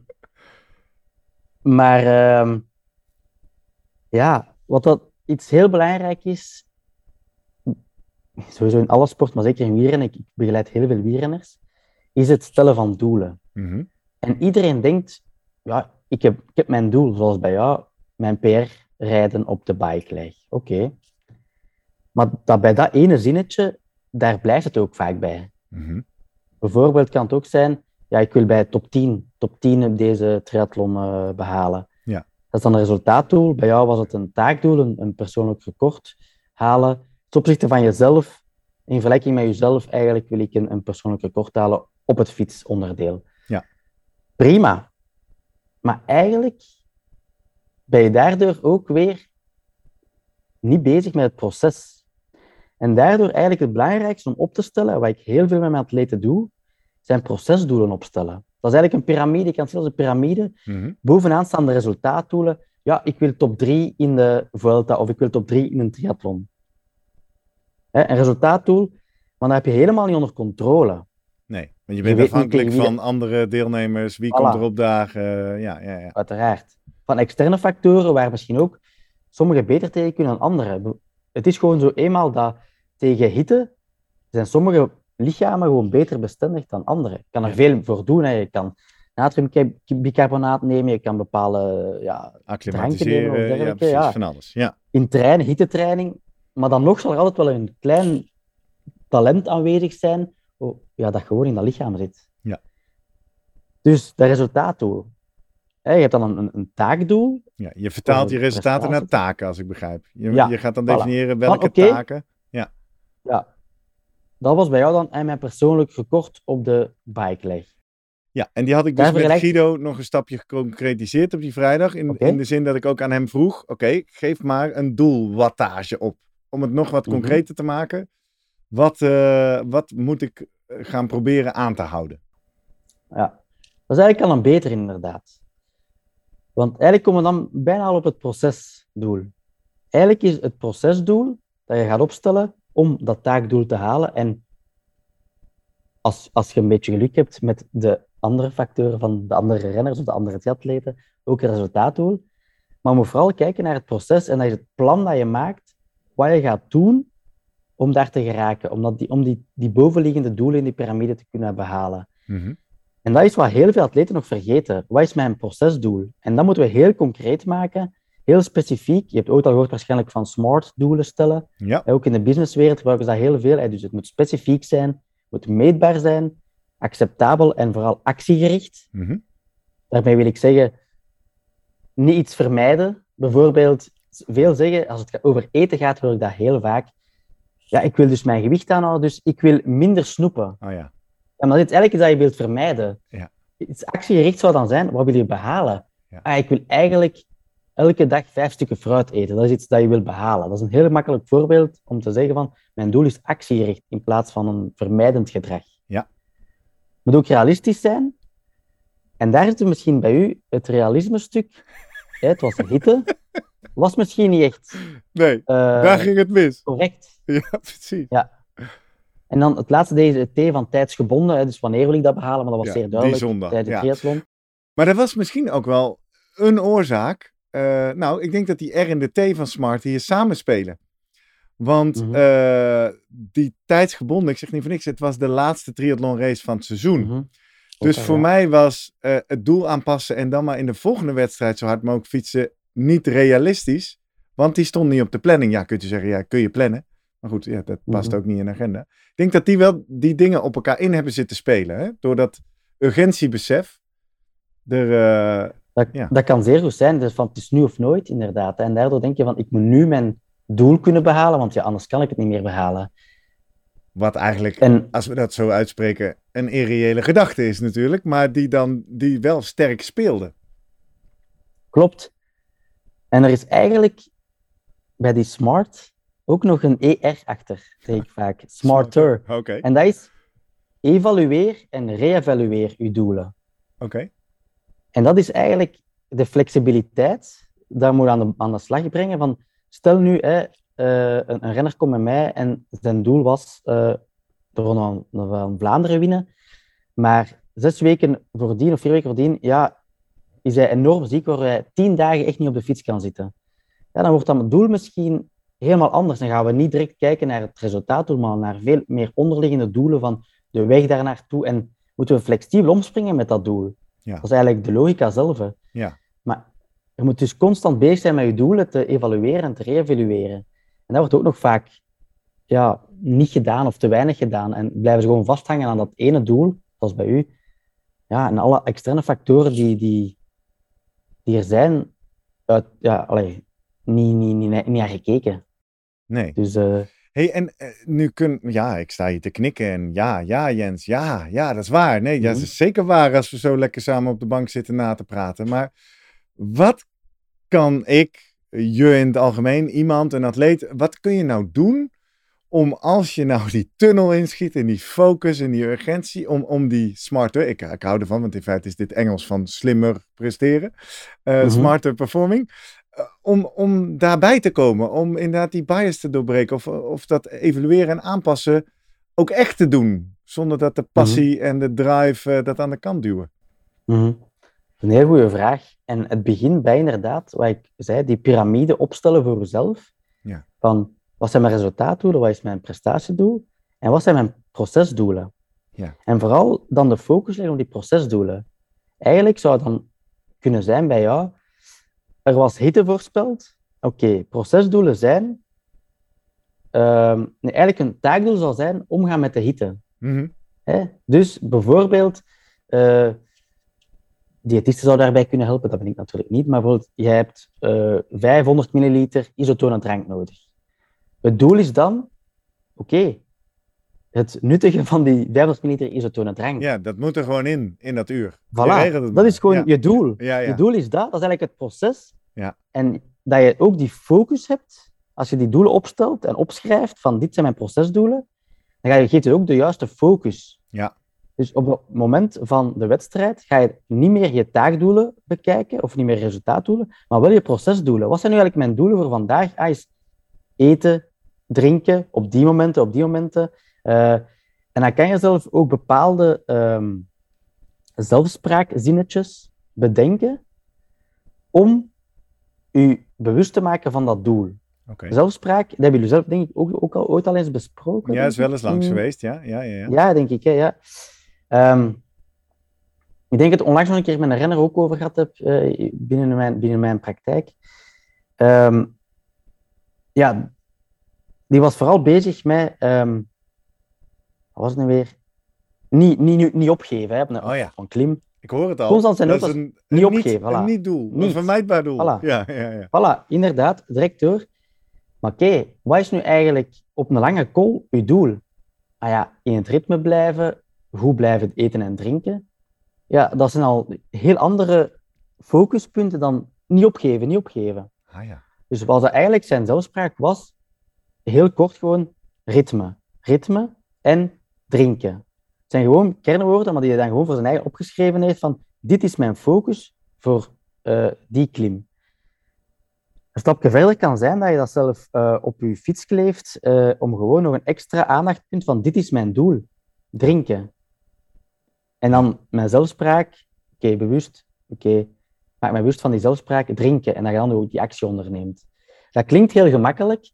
maar ehm, ja, wat dat iets heel belangrijk is, sowieso in alle sport, maar zeker in wielrennen, ik begeleid heel veel wielrenners, is het stellen van doelen. Mhm. En iedereen denkt, ja, ik heb, ik heb mijn doel, zoals bij jou, mijn PR rijden op de bike leg. Oké. Maar dat bij dat ene zinnetje, daar blijft het ook vaak bij. Mhm. Bijvoorbeeld kan het ook zijn, ja, ik wil bij top 10, top 10 op deze triathlon eh, behalen. Ja. Dat is dan een resultaatdoel. Bij jou was het een taakdoel, een, een persoonlijk record halen. Ten opzichte van jezelf, in vergelijking met jezelf, eigenlijk wil ik een, een persoonlijk record halen op het fietsonderdeel. Ja. Prima. Maar eigenlijk ben je daardoor ook weer niet bezig met het proces. En daardoor eigenlijk het belangrijkste om op te stellen, wat ik heel veel met mijn atleten doe, zijn procesdoelen opstellen. Dat is eigenlijk een piramide, je kan het zien als een piramide. Mhm. Bovenaan staan de resultaatdoelen. Ja, ik wil top 3 in de Vuelta of ik wil top 3 in een triathlon. Hè, een resultaatdoel, maar dat heb je helemaal niet onder controle. Nee, want je bent afhankelijk van andere deelnemers. Wie Voilà. komt er opdagen? eh, ja, ja, ja. Uiteraard. Van externe factoren waar misschien ook sommigen beter tegen kunnen dan anderen. Het is gewoon zo eenmaal dat tegen hitte zijn sommige lichamen gewoon beter bestendig dan anderen. Je kan er Ja. veel voor doen. Hè. Je kan natriumbicarbonaat nemen, je kan bepaalde ja, Acclimatiseren, nemen of ja, precies, ja. van alles. Ja, in terrein, hittetraining, maar dan nog zal er altijd wel een klein talent aanwezig zijn oh, ja, dat gewoon in dat lichaam zit. Ja. Dus dat resultaatdoel. je hebt dan een, een, een taakdoel. Ja, je vertaalt je resultaten naar taken, als ik begrijp. Je, Ja, je gaat dan voilà. definiëren welke taken. Ja. Dat was bij jou dan en mij persoonlijk gekort op de bike leg. Ja, en die had ik dus Daar met vergelijk- Guido nog een stapje geconcretiseerd op die vrijdag. In, in de zin dat ik ook aan hem vroeg: oké, geef maar een doelwattage op. Om het nog wat Mhm. concreter te maken. Wat, eh, wat moet ik eh, gaan proberen aan te houden? Ja, dat is eigenlijk al een beter inderdaad. Want eigenlijk komen we dan bijna al op het procesdoel. Eigenlijk is het procesdoel dat je gaat opstellen om dat taakdoel te halen. En als, als je een beetje geluk hebt met de andere factoren van de andere renners of de andere triatleten, ook het resultaatdoel. Maar je moet vooral kijken naar het proces en dat is het plan dat je maakt, wat je gaat doen om daar te geraken, om, dat die, om die, die bovenliggende doelen in die piramide te kunnen behalen. Mhm. En dat is wat heel veel atleten nog vergeten. Wat is mijn procesdoel? En dat moeten we heel concreet maken, heel specifiek. Je hebt ooit al gehoord waarschijnlijk van smart doelen stellen. Ja, Ook in de businesswereld gebruiken ze dat heel veel. Dus het moet specifiek zijn, het moet meetbaar zijn, acceptabel en vooral actiegericht. mhm. Daarmee wil ik zeggen, niet iets vermijden. Bijvoorbeeld, veel zeggen, als het over eten gaat, hoor ik dat heel vaak. Ja, ik wil dus mijn gewicht aanhouden, dus ik wil minder snoepen. oh ja. Ja, maar dit is eigenlijk iets dat je wilt vermijden. Ja. Iets actiegericht zou dan zijn, wat wil je behalen? Ja. Ah, ik wil eigenlijk elke dag vijf stukken fruit eten. Dat is iets dat je wil behalen. Dat is een heel makkelijk voorbeeld om te zeggen van, mijn doel is actiegericht in plaats van een vermijdend gedrag. Ja. Moet ook realistisch zijn. En daar zit misschien bij u het realisme-stuk. Hè, Het was de hitte. Was misschien niet echt Nee, eh, daar ging het mis. correct. Ja, precies. En dan het laatste, deze T van tijdsgebonden. Hè, dus wanneer wil ik dat behalen? Maar dat was Ja, zeer die duidelijk zondag, tijdens ja. de triathlon. Maar dat was misschien ook wel een oorzaak. Eh, nou, ik denk dat die R en de T van Smart hier samenspelen. Want Mhm. eh, die tijdsgebonden, ik zeg niet voor niks, het was de laatste triathlon race van het seizoen. Mhm. Dus voor ja. mij was het doel aanpassen en dan maar in de volgende wedstrijd zo hard mogelijk fietsen niet realistisch. Want die stond niet op de planning. Ja, kun je zeggen, ja, kun je plannen. Maar goed, ja, dat past Mhm. ook niet in de agenda. Ik denk dat die wel die dingen op elkaar in hebben zitten spelen. Hè? Door dat urgentiebesef. Er, eh, Dat, Ja. dat kan zeer goed zijn. Dus van het is nu of nooit, inderdaad. En daardoor denk je van, ik moet nu mijn doel kunnen behalen, want ja, anders kan ik het niet meer behalen. wat eigenlijk, En als we dat zo uitspreken, een irreële gedachte is natuurlijk. Maar die dan die wel sterk speelde. klopt. En er is eigenlijk bij die smart ook nog een ER achter, zeg ik vaak. Smarter. Oké, En dat is evalueer en re-evalueer je doelen. oké. En dat is eigenlijk de flexibiliteit, daar moet je aan de, aan de slag brengen. Van, stel nu, hè, eh, een, een renner komt met mij en zijn doel was eh de Ronde van Vlaanderen winnen. Maar zes weken voordien of vier weken voordien, ja, is hij enorm ziek, waar hij tien dagen echt niet op de fiets kan zitten. Ja, dan wordt dan het doel misschien helemaal anders. Dan gaan we niet direct kijken naar het resultaatdoel, maar naar veel meer onderliggende doelen van de weg daar naartoe. En moeten we flexibel omspringen met dat doel. Ja. Dat is eigenlijk de logica zelf. hè. Ja. Maar je moet dus constant bezig zijn met je doelen te evalueren en te re-evalueren. En dat wordt ook nog vaak ja, niet gedaan of te weinig gedaan. En blijven ze gewoon vasthangen aan dat ene doel, zoals bij u. Ja, en alle externe factoren die, die, die er zijn, uit, ja, allee, niet, niet, niet, niet naar gekeken. Nee. Dus eh, hey, en eh, nu kun... Ja, ik sta hier te knikken en ja, ja Jens, ja, ja, dat is waar. Nee, ja, dat Mhm. is zeker waar als we zo lekker samen op de bank zitten na te praten. Maar wat kan ik, je in het algemeen, iemand, een atleet, wat kun je nou doen om als je nou die tunnel inschiet en die focus en die urgentie, om, om die smarter, ik, ik hou ervan, want in feite is dit Engels van slimmer presteren, eh, Mhm. smarter performing, eh, om, om daarbij te komen, om inderdaad die bias te doorbreken of, of dat evalueren en aanpassen ook echt te doen, zonder dat de passie en de drive eh, dat aan de kant duwen. Mhm. Een heel goede vraag. En het begint bij inderdaad, wat ik zei, die piramide opstellen voor jezelf. Ja. Van, wat zijn mijn resultaatdoelen, wat is mijn prestatiedoel en wat zijn mijn procesdoelen? Ja. En vooral dan de focus leggen op die procesdoelen. Eigenlijk zou het dan kunnen zijn bij jou, er was hitte voorspeld. Oké, procesdoelen zijn, ehm, nee, eigenlijk een taakdoel zal zijn omgaan met de hitte. Mhm. Hè? Dus bijvoorbeeld, eh, diëtisten zou daarbij kunnen helpen, dat ben ik natuurlijk niet. Maar bijvoorbeeld, je hebt eh 500 milliliter isotone drank nodig. Het doel is dan, oké, het nuttigen van die 500 milliliter isotone drank. Ja, dat moet er gewoon in, in dat uur. Voilà, dat is gewoon Ja. je doel. Ja, ja. Je doel is dat, dat is eigenlijk het proces. Ja. En dat je ook die focus hebt, als je die doelen opstelt en opschrijft van dit zijn mijn procesdoelen, dan ga je, geeft je ook de juiste focus. Ja. Dus op het moment van de wedstrijd ga je niet meer je taakdoelen bekijken, of niet meer resultaatdoelen, maar wel je procesdoelen. Wat zijn nu eigenlijk mijn doelen voor vandaag? Ah, is eten, drinken, op die momenten, op die momenten. Eh, en dan kan je zelf ook bepaalde ehm, zelfspraakzinnetjes bedenken om je bewust te maken van dat doel. Oké. Zelfspraak, dat hebben jullie zelf denk ik ook, ook al, ooit al eens besproken. Ja, is wel eens langs in- geweest, ja. Ja, ja, ja. Ja, denk ik. Hè, ja. Ehm, ik denk dat ik onlangs nog een keer met een renner ook over gehad heb eh, binnen, mijn, binnen mijn praktijk. Ehm, ja, die was vooral bezig met, ehm, wat was het nu weer? Niet, niet, niet, niet opgeven, hè, op een, Oh ja. van klim. Ik hoor het al. Constant zijn dat is auto's een, niet een opgeven, Een voilà. een Niet. vermijdbaar doel. Voilà. Ja, ja, ja. Voilà, inderdaad, direct door. Maar oké, wat is nu eigenlijk op een lange call uw doel? Ah ja, in het ritme blijven, goed blijven eten en drinken. Ja, dat zijn al heel andere focuspunten dan niet opgeven, niet opgeven. Ah ja. Dus wat eigenlijk zijn zelfspraak was, heel kort gewoon ritme. Ritme en drinken. Het zijn gewoon kernwoorden, maar die hij dan gewoon voor zijn eigen opgeschreven heeft van dit is mijn focus voor eh, die klim. Een stapje verder kan zijn dat je dat zelf eh, op je fiets kleeft eh, om gewoon nog een extra aandachtspunt van dit is mijn doel. Drinken. En dan mijn zelfspraak, oké, bewust, oké, maak me bewust van die zelfspraak, drinken. En dat je dan ook die actie onderneemt. Dat klinkt heel gemakkelijk,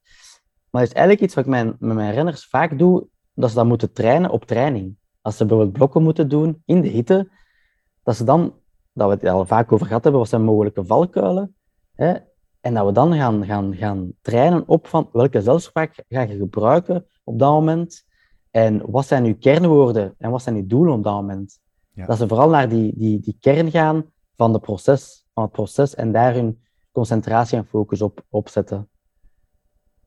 maar het is eigenlijk iets wat ik mijn, met mijn renners vaak doe, dat ze dat moeten trainen op training. Als ze bijvoorbeeld blokken moeten doen in de hitte, dat ze dan, dat we het al vaak over gehad hebben, wat zijn mogelijke valkuilen, hè, en dat we dan gaan, gaan, gaan trainen op van welke zelfspraak ga je gebruiken op dat moment, en wat zijn uw kernwoorden en wat zijn uw doelen op dat moment. Ja. Dat ze vooral naar die, die, die kern gaan van, de proces, van het proces en daar hun concentratie en focus op, op zetten.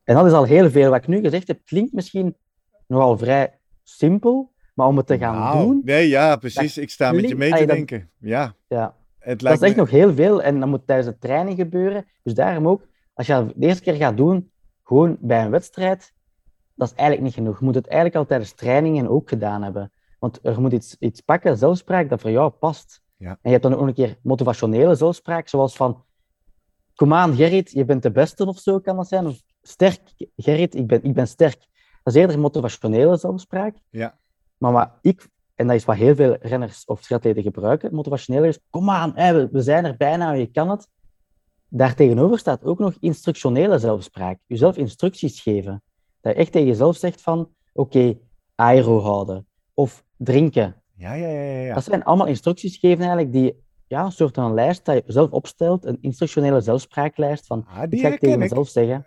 En dat is al heel veel. Wat ik nu gezegd heb, klinkt misschien nogal vrij simpel, maar om het te gaan doen, Nee, ja, precies. Ik sta met je mee te denken. Ja, ja, het dat is echt me... nog heel veel. En dat moet tijdens de training gebeuren. Dus daarom ook, als je dat de eerste keer gaat doen, gewoon bij een wedstrijd, dat is eigenlijk niet genoeg. Je moet het eigenlijk al tijdens trainingen ook gedaan hebben. Want er moet iets, iets pakken, zelfspraak, dat voor jou past. Ja. En je hebt dan ook een keer motivationele zelfspraak, zoals van, kom aan Gerrit, je bent de beste of zo kan dat zijn. Of sterk, Gerrit, ik ben, ik ben sterk. Dat is eerder motivationele zelfspraak. Ja. Maar wat ik, en dat is wat heel veel renners of triatleten gebruiken, motivationele is, kom aan, we, we zijn er bijna, je kan het. Daartegenover staat ook nog instructionele zelfspraak. Jezelf instructies geven. Dat je echt tegen jezelf zegt van, oké, aero houden. Of drinken. Ja, ja, ja, ja. Dat zijn allemaal instructies geven eigenlijk die, ja, een soort van lijst dat je zelf opstelt, een instructionele zelfspraaklijst van, Ah, die ga ik tegen ik. mezelf zeggen.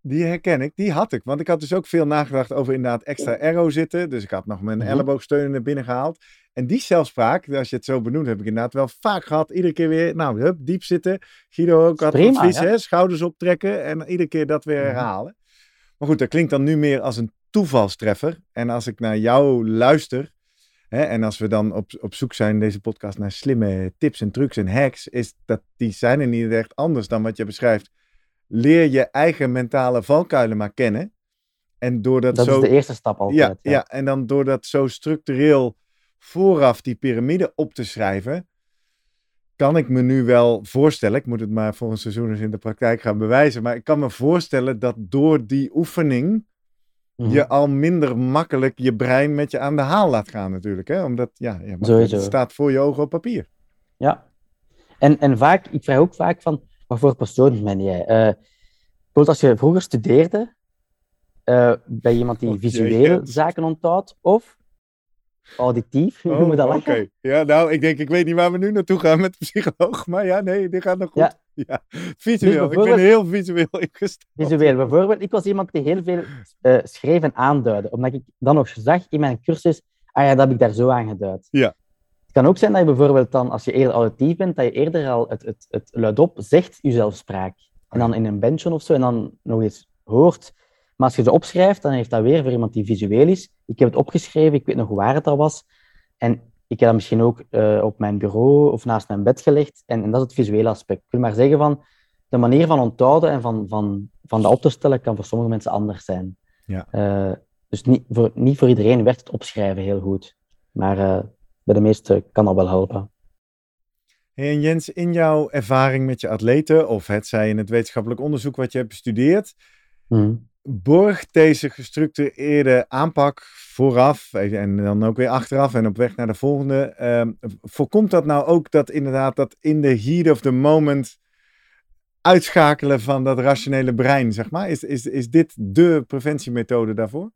Die herken ik, die had ik. Want ik had dus ook veel nagedacht over inderdaad extra aero zitten. Dus ik had nog mijn Mhm. elleboogsteunen naar binnen gehaald. En die zelfspraak, als je het zo benoemt, heb ik inderdaad wel vaak gehad. Iedere keer weer, nou, hup, diep zitten. Guido ook had Prima, advies, ja. hè, schouders optrekken en iedere keer dat weer Mhm. herhalen. Maar goed, dat klinkt dan nu meer als een toevalstreffer. En als ik naar jou luister, hè, en als we dan op, op zoek zijn in deze podcast naar slimme tips en trucs en hacks, is dat die zijn er niet echt anders dan wat je beschrijft. Leer je eigen mentale valkuilen maar kennen. En door dat, Dat zo. is de eerste stap altijd. ja, ja, en dan door dat zo structureel vooraf die piramide op te schrijven, kan ik me nu wel voorstellen, ik moet het maar voor een seizoen eens in de praktijk gaan bewijzen, maar ik kan me voorstellen dat door die oefening Mhm. je al minder makkelijk je brein met je aan de haal laat gaan natuurlijk. Hè? Omdat, ja, het staat voor je ogen op papier. Ja. En, en vaak, ik vraag ook vaak van, wat voor persoon ben jij? Eh, bijvoorbeeld als je vroeger studeerde, eh ben je iemand die Oh, ja. zaken onthoudt, of auditief, hoe Oh, noemen we dat Oké, ja, nou, ik denk, ik weet niet waar we nu naartoe gaan met de psycholoog, maar ja, nee, dit gaat nog goed. Ja. Ja, visueel. ik ben heel visueel ingesteld. Visueel, bijvoorbeeld. Ik was iemand die heel veel eh, schreef en aanduidde, omdat ik dan nog zag in mijn cursus, ah ja, dat heb ik daar zo aan geduid. Ja. Het kan ook zijn dat je bijvoorbeeld dan, als je eerder auditief bent, dat je eerder al het, het, het luidop zegt, jezelf spraak. En dan in een benchje of zo, en dan nog eens hoort. Maar als je ze opschrijft, dan heeft dat weer voor iemand die visueel is. Ik heb het opgeschreven, ik weet nog waar het al was. En ik heb dat misschien ook eh, op mijn bureau of naast mijn bed gelegd. En, en dat is het visuele aspect. Ik wil maar zeggen van, de manier van onthouden en van, van, van dat op te stellen kan voor sommige mensen anders zijn. Ja. Eh, dus niet voor, niet voor iedereen werkt het opschrijven heel goed. Maar eh, bij de meesten kan dat wel helpen. Hey, en Jens, in jouw ervaring met je atleten, of het zij in het wetenschappelijk onderzoek wat je hebt bestudeerd, Mhm. Borgt deze gestructureerde aanpak vooraf en dan ook weer achteraf en op weg naar de volgende, ehm, voorkomt dat nou ook dat inderdaad dat in de heat of the moment uitschakelen van dat rationele brein, zeg maar? Is, is, is dit de preventiemethode daarvoor?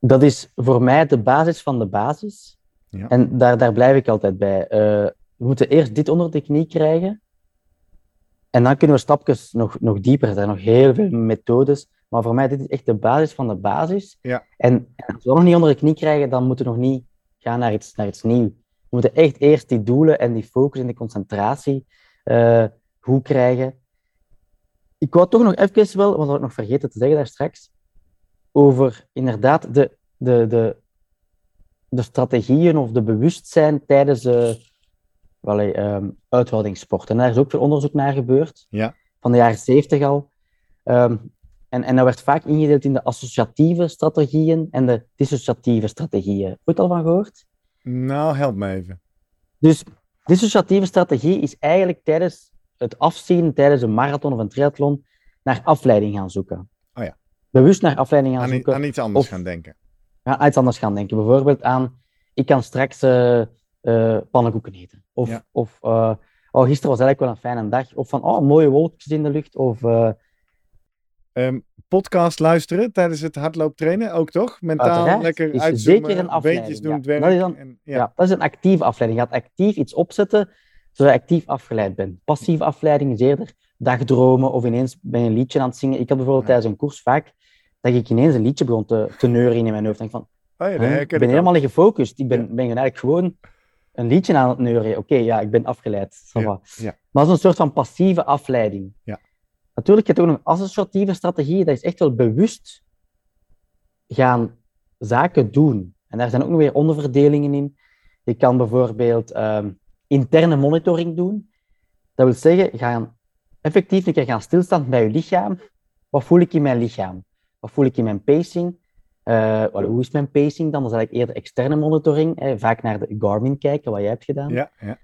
Dat is voor mij de basis van de basis. Ja. En daar, daar blijf ik altijd bij. Eh, we moeten eerst dit onder de knie krijgen. En dan kunnen we stapjes nog, nog dieper. Er zijn nog heel veel methodes. Maar voor mij dit is echt de basis van de basis. Ja. En, en als we dat nog niet onder de knie krijgen, dan moeten we nog niet gaan naar iets, naar iets nieuws. We moeten echt eerst die doelen en die focus en die concentratie eh, goed krijgen. Ik wou toch nog even wel, want dat had ik nog vergeten te zeggen daar straks, over inderdaad de, de, de, de strategieën of de bewustzijn tijdens uh, wel, um, uithoudingssport. En daar is ook veel onderzoek naar gebeurd, Ja. van de jaren zeventig al. Um, en, en dat werd vaak ingedeeld in de associatieve strategieën en de dissociatieve strategieën. Heb je het al van gehoord? Nou, help me even. Dus dissociatieve strategie is eigenlijk tijdens het afzien, tijdens een marathon of een triathlon, naar afleiding gaan zoeken. Oh ja. Bewust naar afleiding gaan Aan, zoeken. aan iets anders of- gaan denken. Ja, aan iets anders gaan denken. Bijvoorbeeld aan, ik kan straks eh, pannenkoeken eten. Of, Ja. of eh, oh, gisteren was eigenlijk wel een fijne dag. Of van, oh, mooie wolkjes in de lucht. Of eh, Ehm, podcast luisteren tijdens het hardlooptrainen ook toch? Mentaal Uiteraard. lekker Is uitzoomen, zeker een afleiding, doen ja. het werk. Dat is dan- en, ja. ja. dat is een actieve afleiding. Je gaat actief iets opzetten, zodat je actief afgeleid bent. Passieve afleiding is eerder dagdromen of ineens ben je een liedje aan het zingen. Ik had bijvoorbeeld Ja. tijdens een koers vaak dat ik ineens een liedje begon te, te neuren in mijn hoofd. En ik van, Oh Huh? Ik ben helemaal niet gefocust. Ik ben, ben eigenlijk gewoon een liedje aan het neuren. Oké, ja, ik ben afgeleid. Maar dat is een soort van passieve afleiding. Ja. Natuurlijk, je hebt ook nog associatieve strategie. Dat is echt wel bewust gaan zaken doen. En daar zijn ook nog weer onderverdelingen in. Je kan bijvoorbeeld ehm, interne monitoring doen. Dat wil zeggen, gaan effectief een gaan stilstaan bij je lichaam. Wat voel ik in mijn lichaam? Wat voel ik in mijn pacing? Eh, hoe is mijn pacing dan? Is eigenlijk eerder externe monitoring. Vaak naar de Garmin kijken, wat jij hebt gedaan. Ja, ja.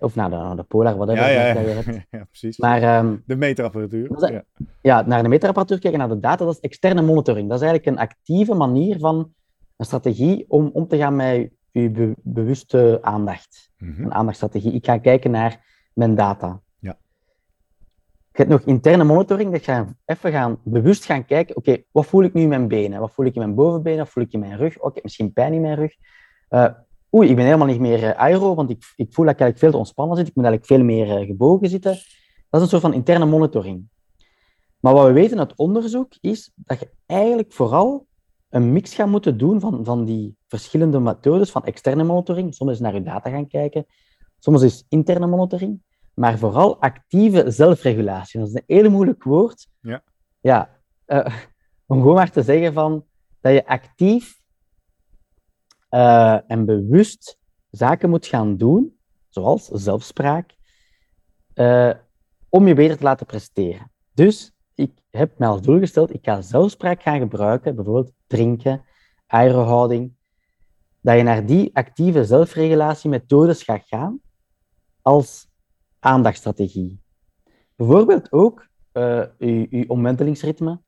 Of naar de, de Polar, whatever Ja, ja, dat je ja. hebt. ja, precies. Maar ehm, De meterapparatuur. Dat Ja. ja, naar de meterapparatuur kijken, naar de data, dat is externe monitoring. Dat is eigenlijk een actieve manier van een strategie om om te gaan met je be- bewuste aandacht. Mhm. Een aandachtstrategie. Ik ga kijken naar mijn data. Ja. Je hebt nog interne monitoring, dat ga even gaan, bewust gaan kijken, oké, wat voel ik nu in mijn benen? Wat voel ik in mijn bovenbenen? Wat voel ik in mijn rug? Oké, misschien pijn in mijn rug. Eh, oei, ik ben helemaal niet meer eh, aero, want ik, ik voel dat ik eigenlijk veel te ontspannen zit. Ik moet eigenlijk veel meer eh, gebogen zitten. Dat is een soort van interne monitoring. Maar wat we weten uit onderzoek is dat je eigenlijk vooral een mix gaat moeten doen van, van die verschillende methodes van externe monitoring. Soms is naar je data gaan kijken, soms is interne monitoring, maar vooral actieve zelfregulatie. Dat is een heel moeilijk woord. Ja. Ja, eh, om gewoon maar te zeggen van, dat je actief eh, en bewust zaken moet gaan doen, zoals zelfspraak, eh, om je beter te laten presteren. Dus ik heb mij als doel gesteld, ik ga zelfspraak gaan gebruiken, bijvoorbeeld drinken, aerohouding, dat je naar die actieve zelfregulatiemethodes gaat gaan als aandachtstrategie. Bijvoorbeeld ook eh, je, je omwentelingsritme,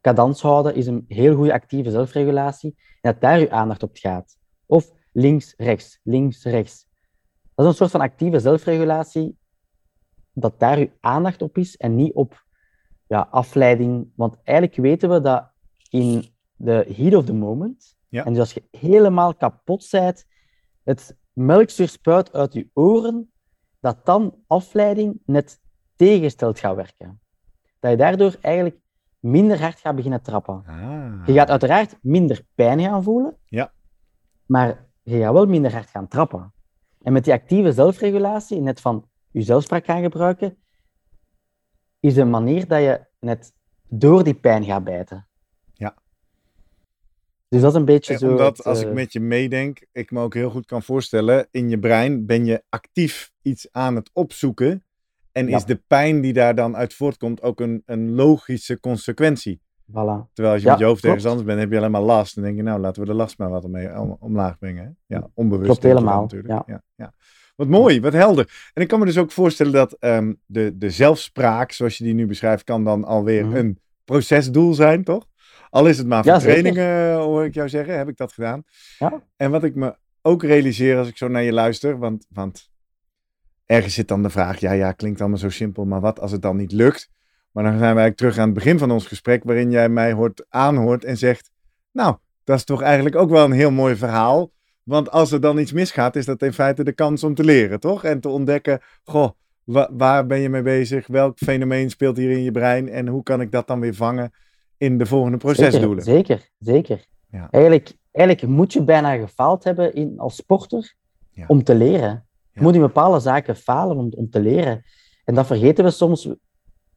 cadans houden is een heel goede actieve zelfregulatie, en dat daar je aandacht op gaat. Of links, rechts, links, rechts. Dat is een soort van actieve zelfregulatie, dat daar je aandacht op is en niet op ja, afleiding. Want eigenlijk weten we dat in de heat of the moment, Ja. en dus als je helemaal kapot bent, het melkzuur spuit uit je oren, dat dan afleiding net tegengesteld gaat werken. Dat je daardoor eigenlijk minder hard gaat beginnen trappen. Ah. Je gaat uiteraard minder pijn gaan voelen, Ja. Maar je gaat wel minder hard gaan trappen. En met die actieve zelfregulatie, net van je zelfspraak gaan gebruiken, is een manier dat je net door die pijn gaat bijten. Ja. Dus dat is een beetje zo. omdat het, als eh, ik met je meedenk, ik me ook heel goed kan voorstellen, in je brein ben je actief iets aan het opzoeken. En Ja. is de pijn die daar dan uit voortkomt ook een, een logische consequentie. Voilà. Terwijl als je Ja, met je hoofd ergens anders bent, heb je alleen maar last. Dan denk je, nou, laten we de last maar wat om- omlaag brengen. hè? Ja, onbewust. Klopt helemaal, natuurlijk. Ja. Ja, Wat mooi, wat helder. En ik kan me dus ook voorstellen dat ehm, de, de zelfspraak, zoals je die nu beschrijft, kan dan alweer Mhm. een procesdoel zijn, toch? Al is het maar voor trainingen, hoor ik jou zeggen, heb ik dat gedaan. Ja. En wat ik me ook realiseer als ik zo naar je luister, want, want ergens zit dan de vraag, ja, ja, klinkt allemaal zo simpel, maar wat als het dan niet lukt? Maar dan zijn we eigenlijk terug aan het begin van ons gesprek, waarin jij mij hoort, aanhoort en zegt, nou, dat is toch eigenlijk ook wel een heel mooi verhaal. Want als er dan iets misgaat, is dat in feite de kans om te leren, toch? En te ontdekken, goh, wa- waar ben je mee bezig? Welk fenomeen speelt hier in je brein? En hoe kan ik dat dan weer vangen in de volgende procesdoelen? Zeker, zeker. zeker. Ja. Eigenlijk, eigenlijk moet je bijna gefaald hebben in, als sporter Ja. om te leren. Je Ja. moet in bepaalde zaken falen om, om te leren. En dat vergeten we soms.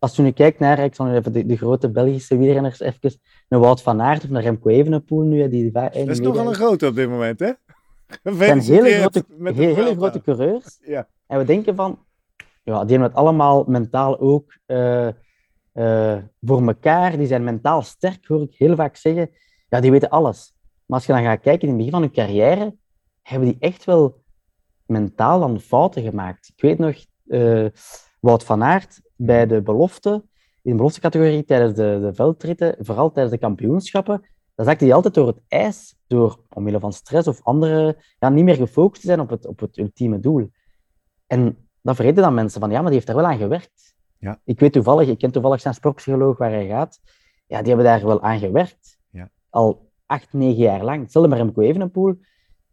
Als je nu kijkt naar ik zal nu even de, de grote Belgische wielrenners, even, een Wout van Aert of een Remco Evenepoel nu, die, die, Dat is nogal een grote op dit moment, hè? Het zijn hele grote, met hele, grote coureurs. Ja. En we denken van, ja, die hebben het allemaal mentaal ook eh, eh, voor elkaar. Die zijn mentaal sterk, hoor ik heel vaak zeggen. Ja, die weten alles. Maar als je dan gaat kijken in het begin van hun carrière, hebben die echt wel mentaal dan fouten gemaakt. Ik weet nog, eh, Wout van Aert bij de belofte, in de beloftecategorie tijdens de, de veldritten, vooral tijdens de kampioenschappen, dan zakte hij altijd door het ijs, door omwille van stress of andere, ja, niet meer gefocust te zijn op het, op het ultieme doel. En dan vergeten dan mensen van, ja, maar die heeft daar wel aan gewerkt. Ja. Ik weet toevallig, ik ken toevallig zijn sportpsycholoog waar hij gaat. Ja, die hebben daar wel aan gewerkt. Ja. Al acht, negen jaar lang. Hetzelfde met Remco Evenepoel.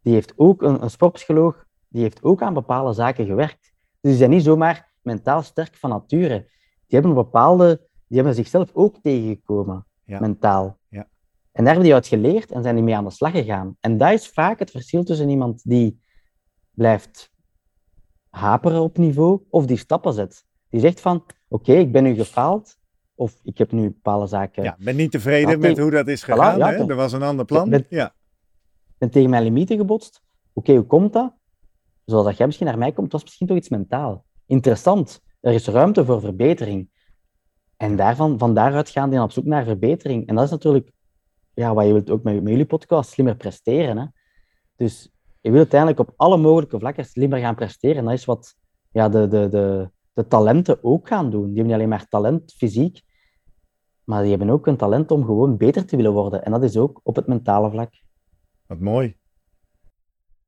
Die heeft ook een, een sportpsycholoog, die heeft ook aan bepaalde zaken gewerkt. Dus die zijn niet zomaar mentaal sterk van nature. Die hebben bepaalde, die hebben zichzelf ook tegengekomen, Ja. mentaal. Ja. En daar hebben die uit geleerd en zijn die mee aan de slag gegaan. En dat is vaak het verschil tussen iemand die blijft haperen op niveau of die stappen zet. Die zegt van, oké, ik ben nu gefaald, of ik heb nu bepaalde zaken, Ja, ben niet tevreden met hoe dat is Voilà, gegaan. ja, hè? Er was een ander plan. Ja, ben tegen mijn limieten gebotst. Oké, hoe komt dat? Zoals dat jij misschien naar mij komt, was misschien toch iets mentaal. Interessant. Er is ruimte voor verbetering. En daarvan, van daaruit gaan die op zoek naar verbetering. En dat is natuurlijk ja, wat je wilt ook met, met jullie podcast, slimmer presteren. Hè? Dus je wil uiteindelijk op alle mogelijke vlakken slimmer gaan presteren. En dat is wat ja, de, de, de, de talenten ook gaan doen. Die hebben niet alleen maar talent, fysiek, maar die hebben ook een talent om gewoon beter te willen worden. En dat is ook op het mentale vlak. wat mooi.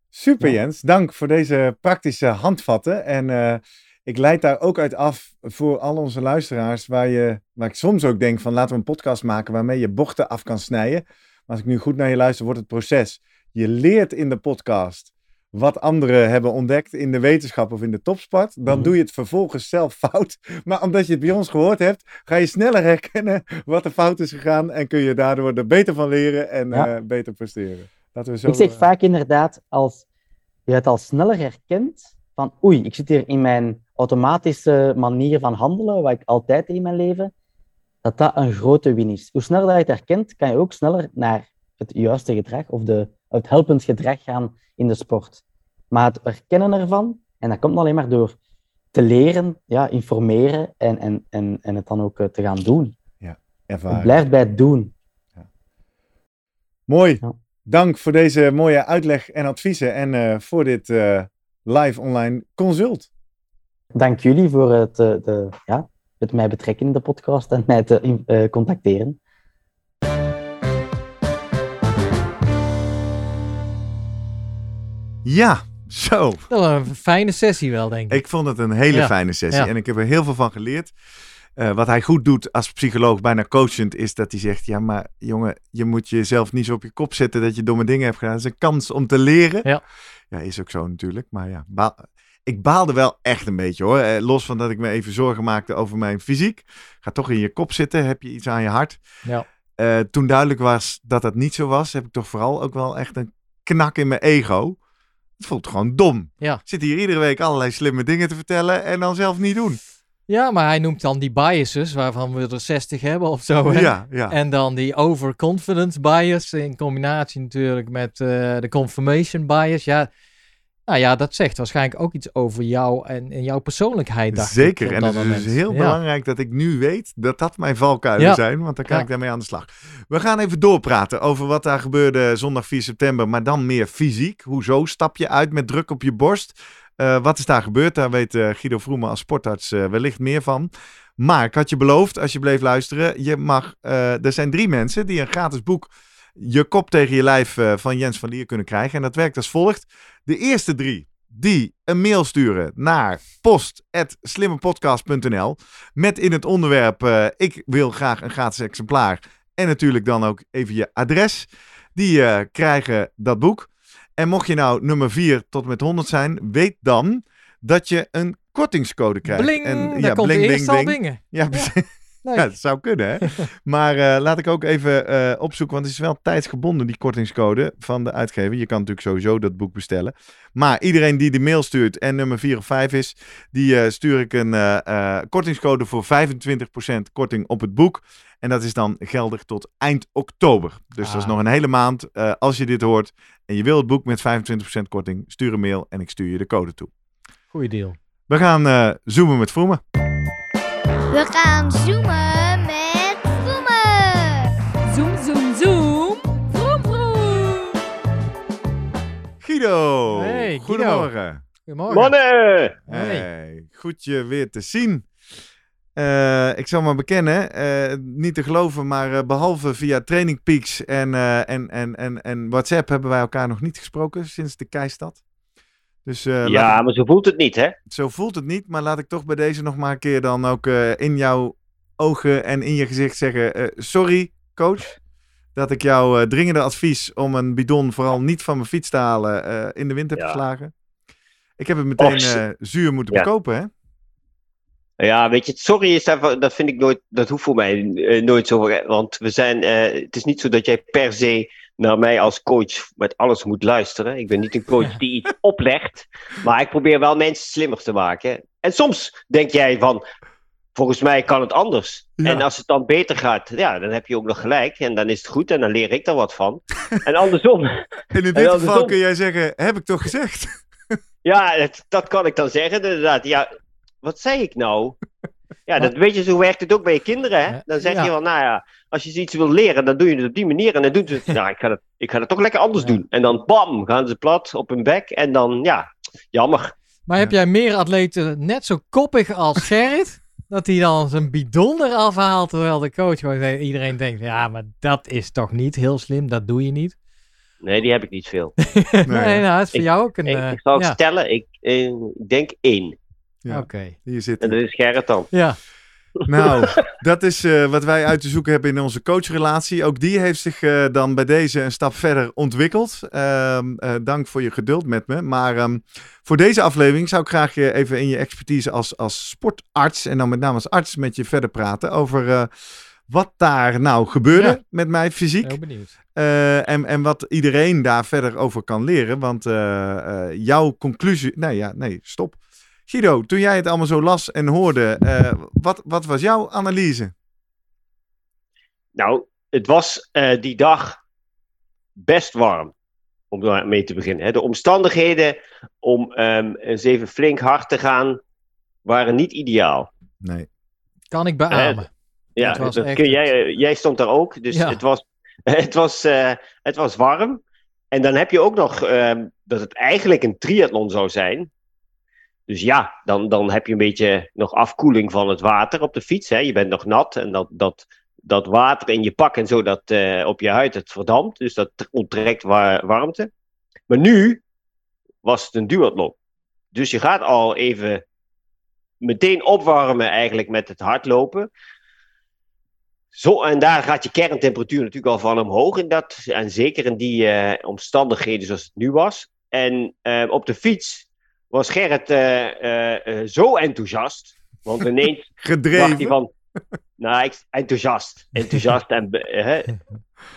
Super Ja. Jens, dank voor deze praktische handvatten. En eh, ik leid daar ook uit af voor al onze luisteraars, waar, je, waar ik soms ook denk van laten we een podcast maken waarmee je bochten af kan snijden. Maar als ik nu goed naar je luister, wordt het proces. Je leert in de podcast wat anderen hebben ontdekt in de wetenschap of in de topsport. Dan Mhm. doe je het vervolgens zelf fout. Maar omdat je het bij ons gehoord hebt, ga je sneller herkennen wat er fout is gegaan. En kun je daardoor er beter van leren en Ja. eh, beter presteren. Laten we zo, Ik zeg eh, vaak inderdaad, als je het al sneller herkent, van oei, ik zit hier in mijn automatische manier van handelen, wat ik altijd in mijn leven, dat dat een grote win is. Hoe sneller dat je het herkent, kan je ook sneller naar het juiste gedrag of de, het helpend gedrag gaan in de sport. Maar het herkennen ervan, en dat komt alleen maar door te leren, ja, informeren en, en, en, en het dan ook eh, te gaan doen. Het ervaren. blijft bij het doen. Mooi. Ja. Dank voor deze mooie uitleg en adviezen. En eh, voor dit eh, live online consult. Dank jullie voor het, eh, de, ja, het mij betrekken in de podcast en mij te in- eh, contacteren. Ja, zo. Dat was een fijne sessie wel, denk ik. Ik vond het een hele Ja. fijne sessie. Ja. En ik heb er heel veel van geleerd. Eh, wat hij goed doet als psycholoog, bijna coachend, is dat hij zegt: Ja, maar jongen, je moet jezelf niet zo op je kop zetten dat je domme dingen hebt gedaan. Het is een kans om te leren. Ja. Ja, is ook zo natuurlijk. Maar ja, ik baalde wel echt een beetje hoor. Eh, los van dat ik me even zorgen maakte over mijn fysiek. Ga toch in je kop zitten. Heb je iets aan je hart? Ja. Eh, toen duidelijk was dat dat niet zo was, heb ik toch vooral ook wel echt een knak in mijn ego. Het voelt gewoon dom. Ja. Zit hier iedere week allerlei slimme dingen te vertellen en dan zelf niet doen. Ja, maar hij noemt dan die biases, waarvan we er 60 hebben of zo. Hè? Ja, ja. En dan die overconfidence bias in combinatie natuurlijk met eh, de confirmation bias. Ja, nou ja, dat zegt waarschijnlijk ook iets over jou en, en jouw persoonlijkheid. dacht Zeker. En dat het is dus heel Ja. belangrijk dat ik nu weet dat dat mijn valkuilen Ja. zijn. Want dan kan Ja. ik daarmee aan de slag. We gaan even doorpraten over wat daar gebeurde zondag 4 september. Maar dan meer fysiek. Hoezo stap je uit met druk op je borst? Eh, wat is daar gebeurd? Daar weet eh, Guido Vroemen als sportarts eh, wellicht meer van. Maar ik had je beloofd, als je bleef luisteren, je mag, er zijn drie mensen die een gratis boek Je kop tegen je lijf eh, van Jens van Lier kunnen krijgen. En dat werkt als volgt. De eerste drie die een mail sturen naar post.slimmepodcast.nl met in het onderwerp eh, ik wil graag een gratis exemplaar en natuurlijk dan ook even je adres. Die eh, krijgen dat boek. En mocht je nou nummer 4 tot met 100 zijn, weet dan dat je een kortingscode krijgt. Bling, en, daar komt de eerste al dingen. Ja, precies. Leuk. Ja, dat zou kunnen, hè? maar eh, laat ik ook even eh, opzoeken, want het is wel tijdsgebonden, die kortingscode van de uitgever. Je kan natuurlijk sowieso dat boek bestellen. Maar iedereen die de mail stuurt en nummer 4 of 5 is, die eh, stuur ik een kortingscode voor 25% korting op het boek. En dat is dan geldig tot eind oktober. Dus dat is Ah. nog een hele maand. Als je dit hoort en je wil het boek met 25% korting, stuur een mail en ik stuur je de code toe. Goeie deal. We gaan zoomen met Vroemen. We gaan zoomen met Vroemen. Zoom, zoom, zoom. Vroom, vroom. Guido, Hey, Guido. goedemorgen. Goedemorgen. Mannen! Hey. Hey, goed je weer te zien. Eh, ik zal maar bekennen, eh, niet te geloven, maar eh, behalve via Training Peaks en, eh, en, en, en, en WhatsApp hebben wij elkaar nog niet gesproken sinds de keistad. Dus eh, Ja, ik- maar zo voelt het niet, hè? zo voelt het niet, maar laat ik toch bij deze nog maar een keer dan ook eh, in jouw ogen en in je gezicht zeggen, eh, sorry coach, dat ik jouw dringende advies om een bidon vooral niet van mijn fiets te halen in de wind heb Ja. geslagen. Ik heb het meteen zuur moeten Ja. bekopen, hè? Ja, weet je, sorry is daarvan, dat vind ik nooit, dat hoeft voor mij eh, nooit zo. Want we zijn, eh, het is niet zo dat jij per se naar mij als coach met alles moet luisteren. Ik ben niet een coach die iets oplegt, maar ik probeer wel mensen slimmer te maken. En soms denk jij van, volgens mij kan het anders. Ja. En als het dan beter gaat, ja, dan heb je ook nog gelijk. En dan is het goed en dan leer ik er wat van. En andersom, En in dit geval kun jij zeggen, heb ik toch gezegd? Ja, dat, dat kan ik dan zeggen, inderdaad. Ja, wat zei ik nou? Ja, dat weet je, zo werkt het ook bij je kinderen. Hè? Dan zeg Ja. je van, nou ja, als je ze iets wil leren, dan doe je het op die manier. En dan doen ze, nou, ik ga het, ik ga het toch lekker anders Ja. doen. En dan, bam, gaan ze plat op hun bek. En dan, ja, jammer. Maar heb jij meer atleten net zo koppig als Gerrit? dat hij dan zijn bidon eraf haalt, terwijl de coach gewoon iedereen denkt, ja, maar dat is toch niet heel slim, dat doe je niet. Nee, die heb ik niet veel. nee, nou, dat is voor Ik- jou ook een... Ik, eh, ik zal het ja, stellen, ik, eh, ik denk één. Ja, oké. hier zit En dat is Gerrit dan. Ja, Nou, dat is eh, wat wij uit te zoeken hebben in onze coachrelatie. Ook die heeft zich eh, dan bij deze een stap verder ontwikkeld. Ehm, eh, dank voor je geduld met me. Maar ehm, voor deze aflevering zou ik graag je even in je expertise als, als sportarts... en dan met name als arts met je verder praten over... eh, wat daar nou gebeurde Ja. met mij fysiek. heel benieuwd. Eh, en, en wat iedereen daar verder over kan leren. Want eh, eh, jouw conclusie. Nee, ja, nee, stop. Guido, toen jij het allemaal zo las en hoorde, eh, wat, wat was jouw analyse? Nou, het was eh, die dag best warm. Om daar mee te beginnen. Hè. De omstandigheden om ehm, eens even flink hard te gaan, waren niet ideaal. Nee. Kan ik beamen. Ja, Het was dat echt kun jij, eh, jij stond daar ook. Dus Ja. het, was, het, was, eh, het was warm. En dan heb je ook nog ehm, dat het eigenlijk een triathlon zou zijn. Dus ja, dan, dan heb je een beetje nog afkoeling van het water op de fiets. Hè. Je bent nog nat en dat, dat, dat water in je pak en zo, dat eh, op je huid, het verdampt. Dus dat onttrekt wa- warmte. Maar nu was het een duathlon. Dus je gaat al even meteen opwarmen eigenlijk met het hardlopen. Zo, en daar gaat je kerntemperatuur natuurlijk al van omhoog. In dat, en zeker in die eh, omstandigheden zoals het nu was. En eh, op de fiets was Gerrit eh, eh, eh, zo enthousiast. Want ineens dacht hij van... Nou, ik, enthousiast. Enthousiast. en, hè. en,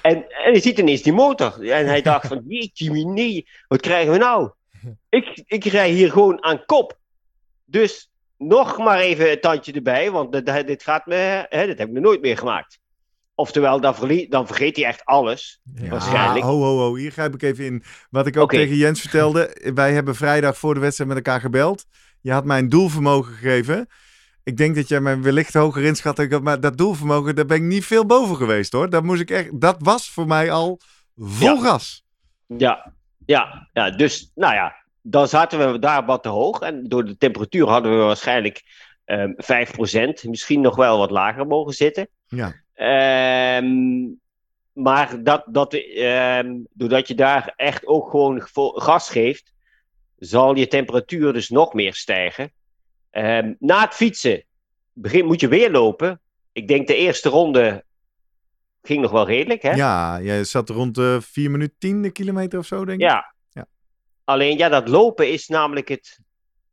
en hij ziet ineens die motor. En hij dacht van, jeetje nee, wat krijgen we nou? ik, ik rij hier gewoon aan kop. Dus nog maar even een tandje erbij, want dit, dit gaat me, hè, dit heb ik nog nooit meer gemaakt. Oftewel, dan, verlie- dan vergeet hij echt alles. Ja. Waarschijnlijk. Ah, ho, ho, ho. Hier grijp ik even in. Wat ik ook tegen Jens vertelde. Wij hebben vrijdag voor de wedstrijd met elkaar gebeld. Je had mij een doelvermogen gegeven. Ik denk dat jij mij wellicht hoger inschat. dan ik had, Maar dat doelvermogen, daar ben ik niet veel boven geweest hoor. Dat, moest ik echt, dat was voor mij al vol Ja. gas. Ja, ja, ja, dus nou ja, dan zaten we daar wat te hoog. En door de temperatuur hadden we waarschijnlijk ehm 5%, misschien nog wel wat lager mogen zitten. Ja. Ehm, maar dat, dat, ehm, doordat je daar echt ook gewoon gas geeft, zal je temperatuur dus nog meer stijgen. Ehm, na het fietsen begin, moet je weer lopen. Ik denk de eerste ronde ging nog wel redelijk. Hè? Ja, jij zat rond de 4 minuten 10 de kilometer of zo denk ik. Ja. Ja. Alleen ja, dat lopen is namelijk het,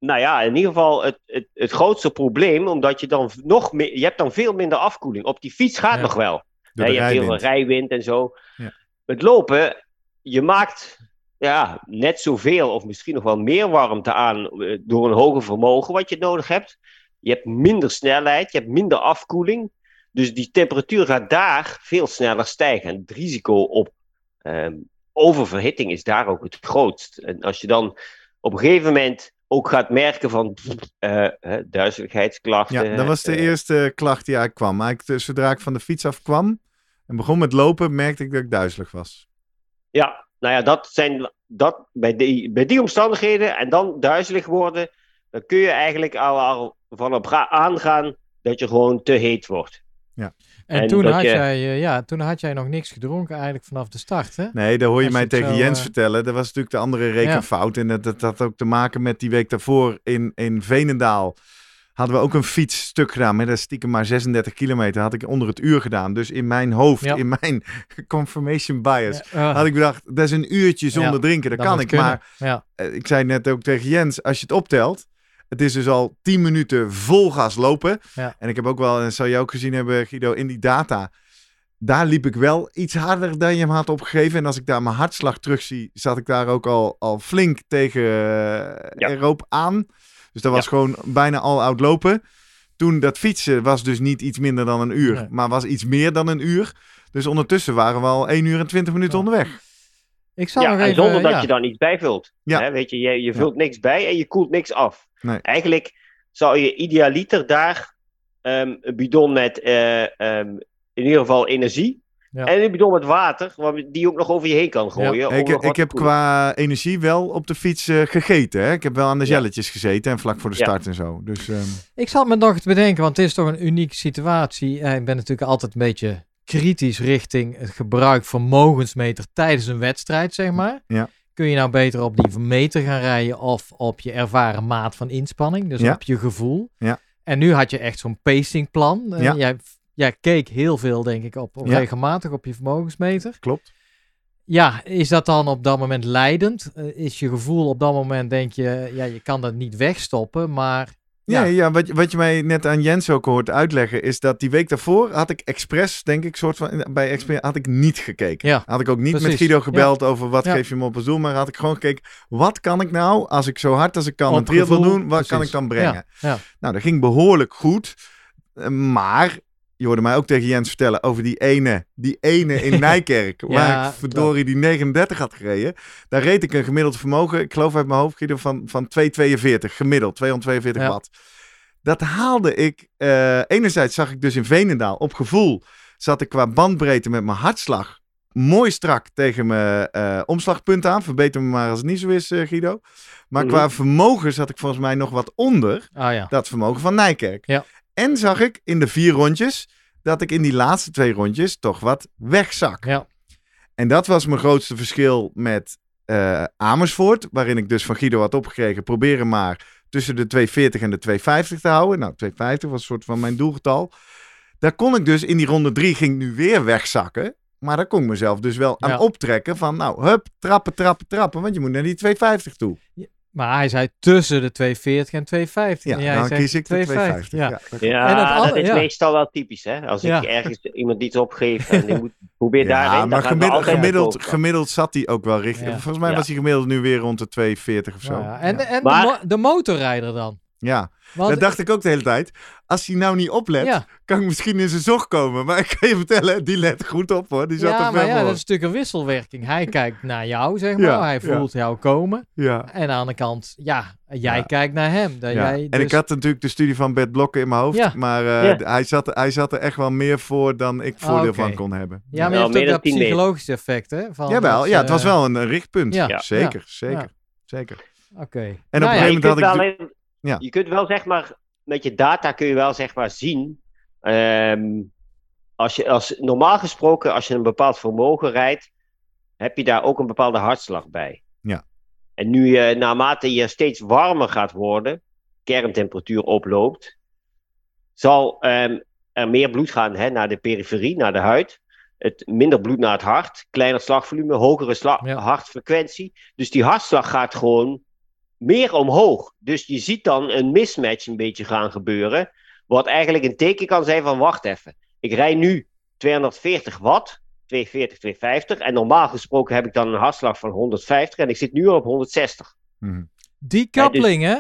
nou ja, in ieder geval het, het, het grootste probleem, omdat je dan nog meer, je hebt dan veel minder afkoeling. Op die fiets gaat Ja. nog wel. Je hebt heel veel rijwind en zo. Ja. Het lopen, je maakt ja, net zoveel of misschien nog wel meer warmte aan eh, door een hoger vermogen wat je nodig hebt. Je hebt minder snelheid, je hebt minder afkoeling. Dus die temperatuur gaat daar veel sneller stijgen. En het risico op ehm, oververhitting is daar ook het grootst. En als je dan op een gegeven moment ook gaat merken van eh, duizeligheidsklachten. Ja, dat was de eh, eerste klacht die eigenlijk kwam. Maar ik, eh, zodra ik van de fiets af kwam en begon met lopen, merkte ik dat ik duizelig was. Ja, nou ja, dat zijn dat, bij, die, bij die omstandigheden en dan duizelig worden, dan kun je eigenlijk al, al van op ga- aangaan dat je gewoon te heet wordt. En, En toen, had je- jij, eh, ja, toen had jij nog niks gedronken eigenlijk vanaf de start, hè? Nee, dat hoor je Als mij tegen zo, Jens eh, vertellen. Dat was natuurlijk de andere rekenfout. En dat, dat had ook te maken met die week daarvoor in, in Venendaal. Hadden we ook een fietsstuk gedaan. Maar dat stiekem maar 36 kilometer. Had ik onder het uur gedaan. Dus in mijn hoofd, Ja. in mijn confirmation bias. Ja, ah, Had ik bedacht, dat is een uurtje zonder drinken. Dat, dat kan ik. kunnen. Maar eh, ik zei net ook tegen Jens, als je het optelt. Het is dus al 10 minuten vol gas lopen. Ja. En ik heb ook wel, en dat zou je ook gezien hebben, Guido, in die data. Daar liep ik wel iets harder dan je hem had opgegeven. En als ik daar mijn hartslag terugzie, zat ik daar ook al, al flink tegen eh erop aan. Dus dat was Ja. gewoon bijna al oud lopen. Toen dat fietsen was dus niet iets minder dan een uur, Nee. maar was iets meer dan een uur. Dus ondertussen waren we al 1 uur en 20 minuten Ja. onderweg. ik zal Ja, en even... zonder dat ja. je dan iets bijvult. Ja. Hè, weet je, je, je vult niks bij en je koelt niks af. Nee. Eigenlijk zou je idealiter daar ehm, een bidon met eh, ehm, in ieder geval energie Ja. en een bidon met water, waar- die je ook nog over je heen kan gooien. om Ik, heb qua energie wel op de fiets eh, gegeten. Hè? Ik heb wel aan de Ja. jelletjes gezeten en vlak voor de Ja. start en zo. Dus ehm, Ik zat me nog te bedenken, want het is toch een unieke situatie. Eh, ik ben natuurlijk altijd een beetje kritisch richting het gebruik van vermogensmeter tijdens een wedstrijd, zeg maar. Ja. Kun je nou beter op die meter gaan rijden of op je ervaren maat van inspanning, dus Ja. op je gevoel. Ja. En nu had je echt zo'n pacingplan. Eh, Ja. jij, jij keek heel veel, denk ik, op, op Ja. regelmatig op je vermogensmeter. klopt. Ja, is dat dan op dat moment leidend? Eh, is je gevoel op dat moment, denk je, ja, je kan dat niet wegstoppen, maar Ja, Ja. wat, je- wat je mij net aan Jens ook hoort uitleggen, is dat die week daarvoor had ik expres, denk ik, soort van, bij expres had ik niet gekeken. Ja, Had ik ook niet met. Guido gebeld over wat Ja. geef je me op als doel, maar had ik gewoon gekeken, wat kan ik nou, als ik zo hard als ik kan Op een triathlon doen, wat kan ik dan brengen? Nou, dat ging behoorlijk goed. Eh, Maar je hoorde mij ook tegen Jens vertellen over die ene, die ene in Nijkerk. waar ik verdorie die 39 had gereden. Daar reed ik een gemiddeld vermogen, ik geloof uit mijn hoofd, Guido, van, van 242 gemiddeld, 242 Ja. watt. Dat haalde ik. eh, enerzijds zag ik dus in Venendaal op gevoel. Zat ik qua bandbreedte met mijn hartslag mooi strak tegen mijn eh, omslagpunt aan. Verbeter me maar als het niet zo is, eh, Guido. Maar Mhm. qua vermogen zat ik volgens mij nog wat onder Ah ja. dat vermogen van Nijkerk. Ja. En zag ik in de vier rondjes dat ik in die laatste twee rondjes toch wat wegzak. Ja. En dat was mijn grootste verschil met eh, Amersfoort, waarin ik dus van Guido had opgekregen, proberen maar tussen de 240 en de 250 te houden. Nou, 250 was een soort van mijn doelgetal. Daar kon ik dus in die ronde drie ging nu weer wegzakken. Maar daar kon ik mezelf dus wel aan Ja. optrekken van, nou, hup, trappen, trappen, trappen. Want je moet naar die 250 toe. Maar hij zei tussen de 240 en 250. Ja, en jij dan zegt kies ik de 250. Ja. Ja. dat- Ja, is ja. meestal wel typisch, hè? Als Ja. ik ergens iemand iets opgeef en die moet probeer daarin, maar gemiddeld, gemiddeld, gemiddeld zat hij ook wel richting. Ja. Volgens mij Ja. was hij gemiddeld nu weer rond de 240 of zo. Ja, En, ja. en Maar- de, mo- de motorrijder dan? Ja. Want, dat dacht ik ook de hele tijd. Als hij nou niet oplet, ja, kan ik misschien in zijn zog komen. Maar ik kan je vertellen, die let goed op hoor. Die zat ja, er maar ja, dat is natuurlijk een wisselwerking. Hij kijkt naar jou, zeg maar. Ja, hij ja. voelt jou komen. Ja. En aan de andere kant, ja, jij Ja. kijkt naar hem. Dat Ja. jij En dus- ik had natuurlijk de studie van Bert Blokken in mijn hoofd. Ja. Maar eh, hij, zat, hij zat er echt wel meer voor dan ik voordeel van kon hebben. Ja, maar je hebt meer ook dat 10 meter. psychologische effect, hè? Van Jawel, dat, ja, het was eh, wel een richtpunt. ja. Ja. Zeker, Ja. zeker, Ja. zeker. Oké. En op Nou een gegeven moment had ik... Ja. Je kunt wel zeg maar, met je data kun je wel zeg maar zien. ehm, als, je, als, normaal gesproken, als je een bepaald vermogen rijdt, heb je daar ook een bepaalde hartslag bij. Ja. En nu je, naarmate je steeds warmer gaat worden, kerntemperatuur oploopt, zal ehm, er meer bloed gaan hè, naar de periferie, naar de huid. Het, minder bloed naar het hart, kleiner slagvolume, hogere sla- Ja. hartfrequentie. Dus die hartslag gaat gewoon meer omhoog. Dus je ziet dan een mismatch een beetje gaan gebeuren. Wat eigenlijk een teken kan zijn van wacht even. Ik rij nu 240 watt, 240, 250. En normaal gesproken heb ik dan een hartslag van 150 en ik zit nu al op 160. Mhm. Die kappeling, hè?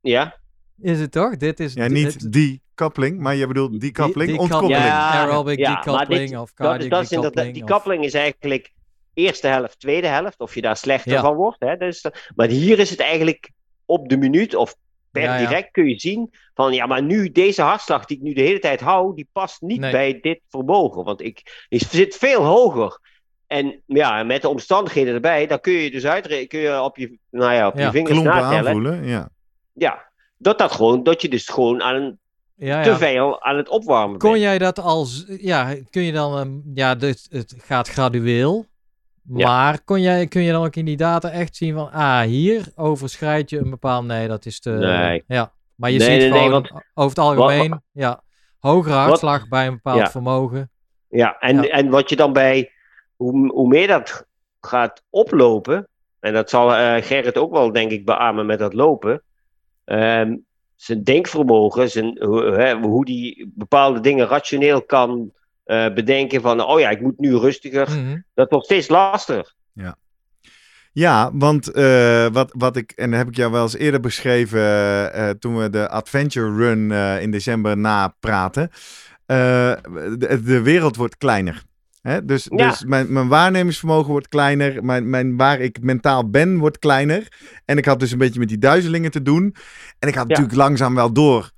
Ja, Is het toch? Dit is Ja, niet die koppeling, maar je bedoelt die koppeling, ontkoppeling. Ja, Aerobic ja, maar decoupling dit- of dat, cardiac is- dat is die of- kappeling is eigenlijk eerste helft, tweede helft. Of je daar slechter Ja. van wordt. Hè? Dus, maar hier is het eigenlijk op de minuut of per Ja, ja. direct kun je zien van ja, maar nu deze hartslag die ik nu de hele tijd hou, die past niet Nee. bij dit vermogen. Want ik, ik zit veel hoger. En ja, met de omstandigheden erbij, dan kun je dus uitrekenen, kun je op je, nou ja, op Ja, je vingers natellen. aanvoelen, ja. Ja, dat dat gewoon, dat je dus gewoon aan een, Ja, te ja. veel aan het opwarmen Kon bent. jij dat als, ja, kun je dan, ehm, ja, dus het gaat gradueel. Ja. Maar kon jij, kun je dan ook in die data echt zien van, ah, hier overschrijd je een bepaald, nee, dat is te, Nee. ja. Maar je Nee, ziet nee, nee, gewoon want- over het algemeen, ja, hogere hartslag bij een bepaald Ja. vermogen. Ja, en, Ja. en wat je dan bij, hoe, hoe meer dat gaat oplopen, en dat zal eh, Gerrit ook wel, denk ik, beamen met dat lopen, ehm, zijn denkvermogen, zijn, hoe, hè, hoe die bepaalde dingen rationeel kan eh, bedenken van, oh ja, ik moet nu rustiger, Mhm. dat wordt steeds lastiger. Ja, want eh, wat, wat ik, en dat heb ik jou wel eens eerder beschreven eh, toen we de Adventure Run in december napraten. de, de wereld wordt kleiner. Hè? Dus, Ja. dus mijn, mijn waarnemingsvermogen wordt kleiner. Mijn, mijn, waar ik mentaal ben wordt kleiner. En ik had dus een beetje met die duizelingen te doen. En ik had Ja. natuurlijk langzaam wel door.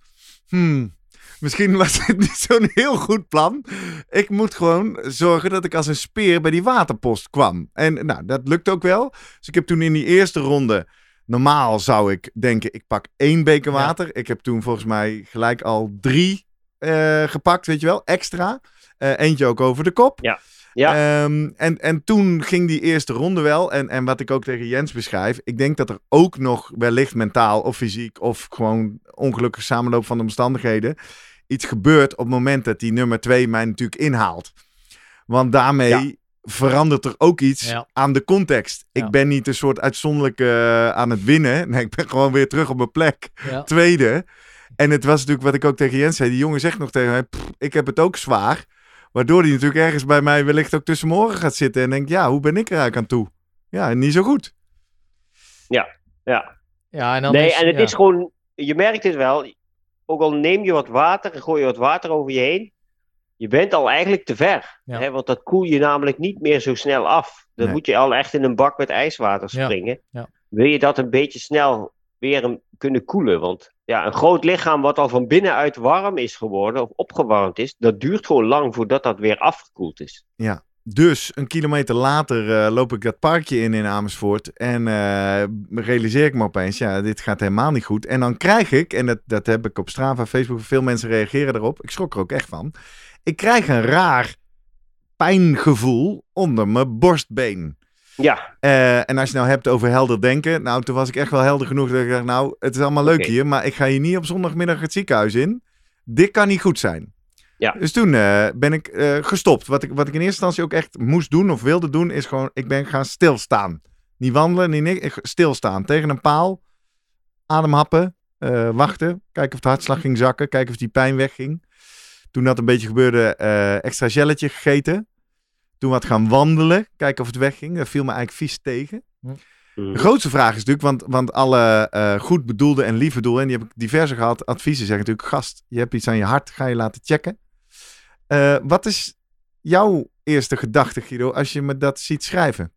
Hmm, misschien was het niet zo'n heel goed plan. Ik moet gewoon zorgen dat ik als een speer bij die waterpost kwam. En nou, dat lukt ook wel. Dus ik heb toen in die eerste ronde. Normaal zou ik denken, ik pak één beker Ja. water. Ik heb toen volgens mij gelijk al drie eh, gepakt, weet je wel, extra. Eh, eentje ook over de kop. Ja. Ja. Ehm, en, en toen ging die eerste ronde wel. En, en wat ik ook tegen Jens beschrijf. Ik denk dat er ook nog wellicht mentaal of fysiek of gewoon ongelukkig samenloop van de omstandigheden. iets gebeurt op het moment dat die nummer twee mij natuurlijk inhaalt. Want daarmee Ja. verandert er ook iets Ja. aan de context. Ja. Ik ben niet een soort uitzonderlijke eh, aan het winnen. Nee, ik ben gewoon weer terug op mijn plek tweede. En het was natuurlijk wat ik ook tegen Jens zei. Die jongen zegt nog tegen mij, "Pff, ik heb het ook zwaar. Waardoor hij natuurlijk ergens bij mij wellicht ook tussen mijn oren gaat zitten. En denkt, ja, hoe ben ik er eigenlijk aan toe? Ja, niet zo goed. Ja. ja, en dan nee, is, en het ja. is gewoon, je merkt het wel, ook al neem je wat water en gooi je wat water over je heen, je bent al eigenlijk te ver. Ja. Hè, want dat koel je namelijk niet meer zo snel af. Dan Nee. moet je al echt in een bak met ijswater Ja. springen. Ja. Wil je dat een beetje snel weer een- kunnen koelen? Want ja, een groot lichaam wat al van binnenuit warm is geworden of opgewarmd is, dat duurt gewoon lang voordat dat weer afgekoeld is. Dus een kilometer later eh, loop ik dat parkje in in Amersfoort. En eh, realiseer ik me opeens, ja, dit gaat helemaal niet goed. En dan krijg ik, en dat, dat heb ik op Strava, Facebook, veel mensen reageren erop. Ik schrok er ook echt van. Ik krijg een raar pijngevoel onder mijn borstbeen. Ja, Eh, en als je nou hebt over helder denken. Nou, toen was ik echt wel helder genoeg dat ik dacht, nou, het is allemaal leuk hier. Maar ik ga hier niet op zondagmiddag het ziekenhuis in. Dit kan niet goed zijn. Ja. Dus toen eh, ben ik eh, gestopt. Wat ik, wat ik in eerste instantie ook echt moest doen of wilde doen, is gewoon, ik ben gaan stilstaan. Niet wandelen, niet niks. Stilstaan tegen een paal. Ademhappen. wachten. Kijken of de hartslag ging zakken. Kijken of die pijn wegging. Toen dat een beetje gebeurde, extra gelletje gegeten. Toen wat gaan wandelen. Kijken of het wegging. Dat viel me eigenlijk vies tegen. Mhm. De grootste vraag is natuurlijk, want, want alle eh, goed bedoelde en lieve doelen, en die heb ik diverse gehad, adviezen zeggen natuurlijk, gast, je hebt iets aan je hart, ga je laten checken. Eh, wat is jouw eerste gedachte, Guido, als je me dat ziet schrijven?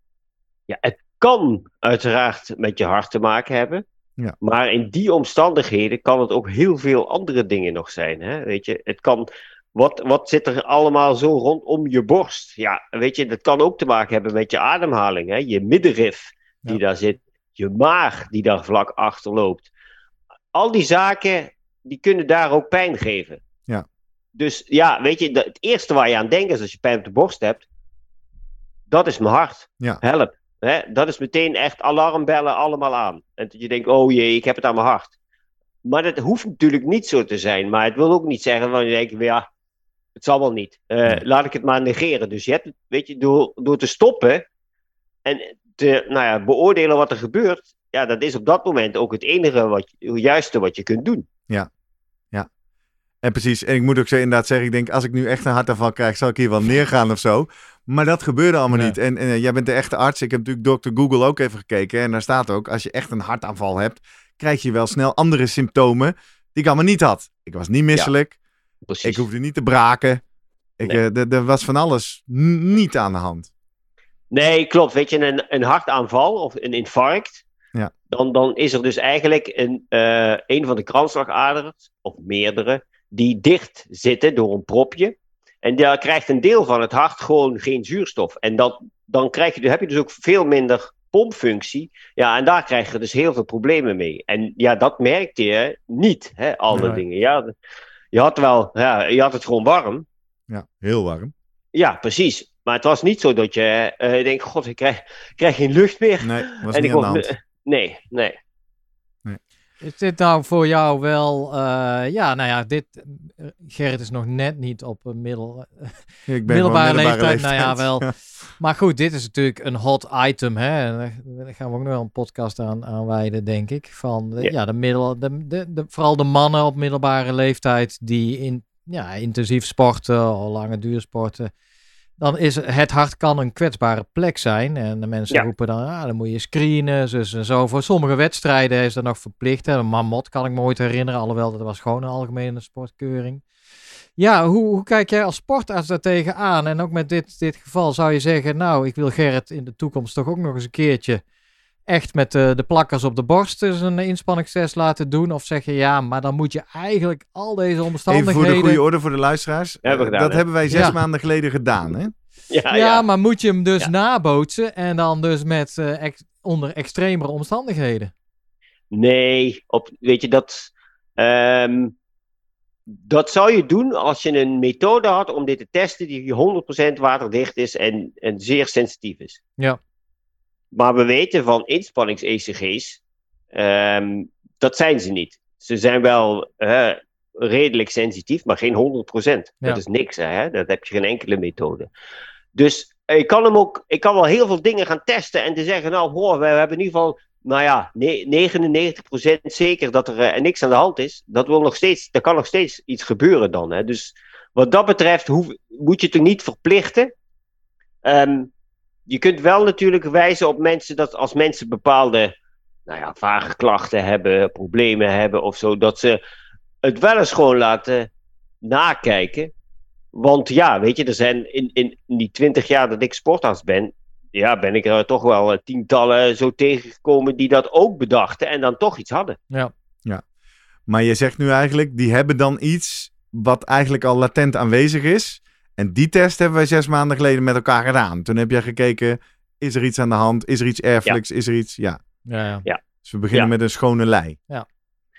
Ja, het kan uiteraard met je hart te maken hebben. Ja. Maar in die omstandigheden kan het ook heel veel andere dingen nog zijn. Hè? Weet je, het kan. Wat, wat zit er allemaal zo rondom je borst? Ja, weet je, dat kan ook te maken hebben met je ademhaling. Hè? Je middenrif die Ja. daar zit. Je maag die daar vlak achter loopt. Al die zaken, die kunnen daar ook pijn geven. Ja. Dus ja, weet je, het eerste waar je aan denkt is als je pijn op de borst hebt. Dat is mijn hart. Ja. Help. Hè? Dat is meteen echt alarmbellen allemaal aan. En dat je denkt, oh jee, ik heb het aan mijn hart. Maar dat hoeft natuurlijk niet zo te zijn. Maar het wil ook niet zeggen van je denkt, ja, het zal wel niet. Eh, Nee. Laat ik het maar negeren. Dus je hebt, weet je, door, door te stoppen en te nou ja, beoordelen wat er gebeurt, ja, dat is op dat moment ook het enige wat, juiste wat je kunt doen. En precies, en ik moet ook zeggen, inderdaad zeggen, ik denk, als ik nu echt een hartaanval krijg, zal ik hier wel neergaan of zo. Maar dat gebeurde allemaal niet. En, en eh, jij bent de echte arts. Ik heb natuurlijk Dr. Google ook even gekeken. En daar staat ook, als je echt een hartaanval hebt, krijg je wel snel andere symptomen die ik allemaal niet had. Ik was niet misselijk. Precies. Ik hoefde niet te braken. Nee. eh, er- was van alles n- niet aan de hand. Nee, klopt. Weet je, een, een hartaanval of een infarct, Ja. dan, dan is er dus eigenlijk een, eh, een van de kransslagaders, of meerdere, die dicht zitten door een propje. En daar krijgt een deel van het hart gewoon geen zuurstof. En dat, dan krijg je, heb je dus ook veel minder pompfunctie. Ja, en daar krijg je dus heel veel problemen mee. En ja, dat merkte je niet, hè, alle Nee. dingen. Ja, je had wel, ja, je had het gewoon warm. Ja, heel warm. Ja, precies. Maar het was niet zo dat je eh denkt, god, ik krijg, ik krijg geen lucht meer. Nee, was en niet ik aan de word- hand. Nee, nee. Is dit nou voor jou wel, eh, ja, nou ja, dit, eh, Gerrit is nog net niet op een middel, Ik ben middelbare gewoon leeftijd, nou ja, wel. Ja. Maar goed, dit is natuurlijk een hot item. Hè? En Daar gaan we ook nog wel een podcast aan, aan wijden, denk ik. Van de, Ja. ja. de middel, de, de, de, vooral de mannen op middelbare leeftijd die in, ja, intensief sporten of lange duursporten. Dan is het hart kan een kwetsbare plek zijn. En de mensen Ja. roepen dan, ah, dan moet je screenen, zus en zo. Voor sommige wedstrijden is dat nog verplicht. Hè? Een Mamot kan ik me ooit herinneren, alhoewel dat was gewoon een algemene sportkeuring. Ja, hoe, hoe kijk jij als sportarts daar tegenaan? En ook met dit, dit geval zou je zeggen, nou, ik wil Gerrit in de toekomst toch ook nog eens een keertje echt met de, de plakkers op de borst eens een inspanningstest laten doen? Of zeg je, ja, maar dan moet je eigenlijk al deze Even omstandigheden... voor de goede orde voor de luisteraars. Hebben we Eh, gedaan, dat hè? hebben wij zes Ja. maanden geleden gedaan. Hè? Ja, ja, ja. maar moet je hem dus Ja. nabootsen en dan dus met eh, ex- onder extremere omstandigheden? Nee, op, weet je, dat, ehm, dat zou je doen als je een methode had om dit te testen die 100% waterdicht is en, en zeer sensitief is. Ja. Maar we weten van inspannings-ECG's, ehm, dat zijn ze niet. Ze zijn wel redelijk sensitief, maar geen 100%. Ja. Dat is niks, hè? dat heb je geen enkele methode. Dus ik kan hem ook, ik kan wel heel veel dingen gaan testen en te zeggen, nou hoor, we hebben in ieder geval, nou ja, ne- 99% zeker dat er eh, niks aan de hand is. Dat, wil nog steeds, er kan nog steeds iets gebeuren dan. Hè? Dus wat dat betreft hoef, moet je het er niet verplichten. Ehm, je kunt wel natuurlijk wijzen op mensen dat als mensen bepaalde nou ja, vage klachten hebben, problemen hebben of zo, dat ze het wel eens gewoon laten nakijken. Want ja, weet je, er zijn in, in, in die twintig jaar dat ik sportarts ben, ja, ben ik er toch wel eh, tientallen zo tegengekomen die dat ook bedachten en dan toch iets hadden. Ja. Maar je zegt nu eigenlijk, die hebben dan iets wat eigenlijk al latent aanwezig is. En die test hebben wij zes maanden geleden met elkaar gedaan. Toen heb jij gekeken, is er iets aan de hand? Is er iets erfelijks? Is er iets... Ja. Ja, ja. Dus we beginnen Ja. met een schone lei. Ja,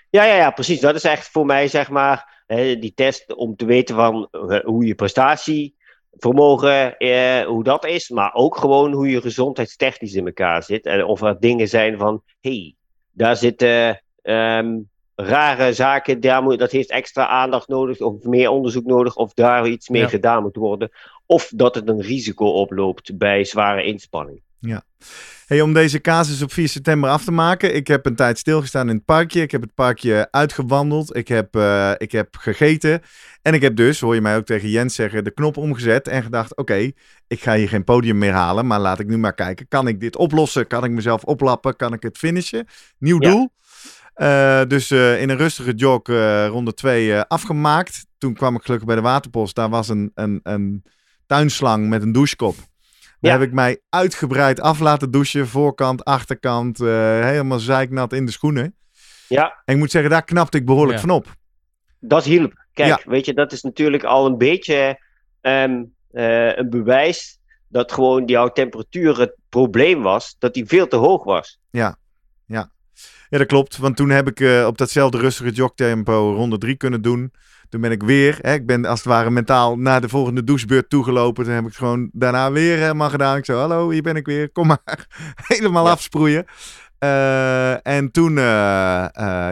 ja, ja, precies. Dat is echt voor mij, zeg maar, hè, die test om te weten van hoe je prestatievermogen, eh, hoe dat is. Maar ook gewoon hoe je gezondheidstechnisch in elkaar zit. En of er dingen zijn van, hey, daar zitten ehm, rare zaken, daar moet, dat heeft extra aandacht nodig, of meer onderzoek nodig, of daar iets mee Ja. gedaan moet worden. Of dat het een risico oploopt bij zware inspanning. Hey, om deze casus op 4 september af te maken. Ik heb een tijd stilgestaan in het parkje. Ik heb het parkje uitgewandeld. Ik heb, eh, ik heb gegeten. En ik heb dus, hoor je mij ook tegen Jens zeggen, de knop omgezet. En gedacht, oké, ik ga hier geen podium meer halen. Maar laat ik nu maar kijken. Kan ik dit oplossen? Kan ik mezelf oplappen? Kan ik het finishen? Nieuw Ja. doel. Eh, dus eh, in een rustige jog eh, ronde 2 afgemaakt. Toen kwam ik gelukkig bij de waterpost. Daar was een, een, een tuinslang met een douchekop. Daar Ja. heb ik mij uitgebreid af laten douchen. Voorkant, achterkant. eh, helemaal zeiknat in de schoenen. Ja, En ik moet zeggen, daar knapte ik behoorlijk Ja. van op. dat hielp. Kijk, Ja. weet je, dat is natuurlijk al een beetje ehm, eh, een bewijs dat gewoon jouw temperatuur het probleem was, dat die veel te hoog was. Ja, dat klopt. Want toen heb ik eh, op datzelfde rustige jogtempo ronde 3 kunnen doen. Toen ben ik weer, hè, ik ben als het ware mentaal naar de volgende douchebeurt toegelopen. Toen heb ik het gewoon daarna weer helemaal gedaan. Ik zei, hallo, hier ben ik weer, kom maar. helemaal Ja. afsproeien. Eh, en toen, eh,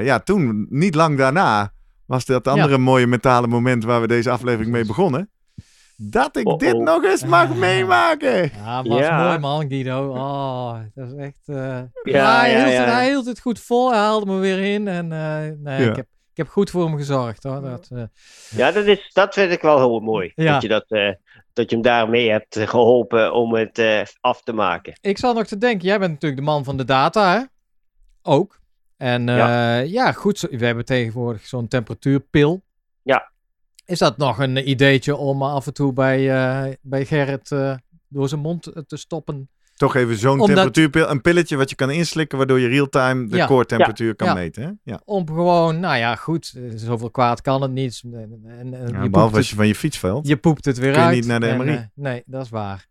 ja, toen, niet lang daarna, was dat andere mooie mentale moment waar we deze aflevering mee begonnen. Dat ik dit nog eens mag meemaken. Ja, was Ja. mooi man, Guido. Oh, dat is echt... eh, Ja, hij, ja, hield ja. Het, hij hield het goed vol, hij haalde me weer in. En eh, nee, Ja. ik, heb, ik heb goed voor hem gezorgd hoor. Dat, eh, Ja, dat, is, dat vind ik wel heel mooi. Ja. Dat, je dat, eh, dat je hem daarmee hebt eh, geholpen om het eh, af te maken. ik zat nog te denken, jij bent natuurlijk de man van de data, hè? Ook. En eh, ja. Ja. goed, we hebben tegenwoordig zo'n temperatuurpil. Is dat nog een ideetje om af en toe bij, eh, bij Gerrit eh, door zijn mond eh, te stoppen? Toch even zo'n Omdat- temperatuurpil, een pilletje wat je kan inslikken, waardoor je real-time de Ja. core temperatuur kan Ja. meten. Hè? Ja. Om gewoon, nou ja, goed, zoveel kwaad kan het niet. En, en, en Ja, je, behalve als het, je van je fiets valt. je poept het weer kun je uit. niet naar de En, MRI. nee, dat is waar.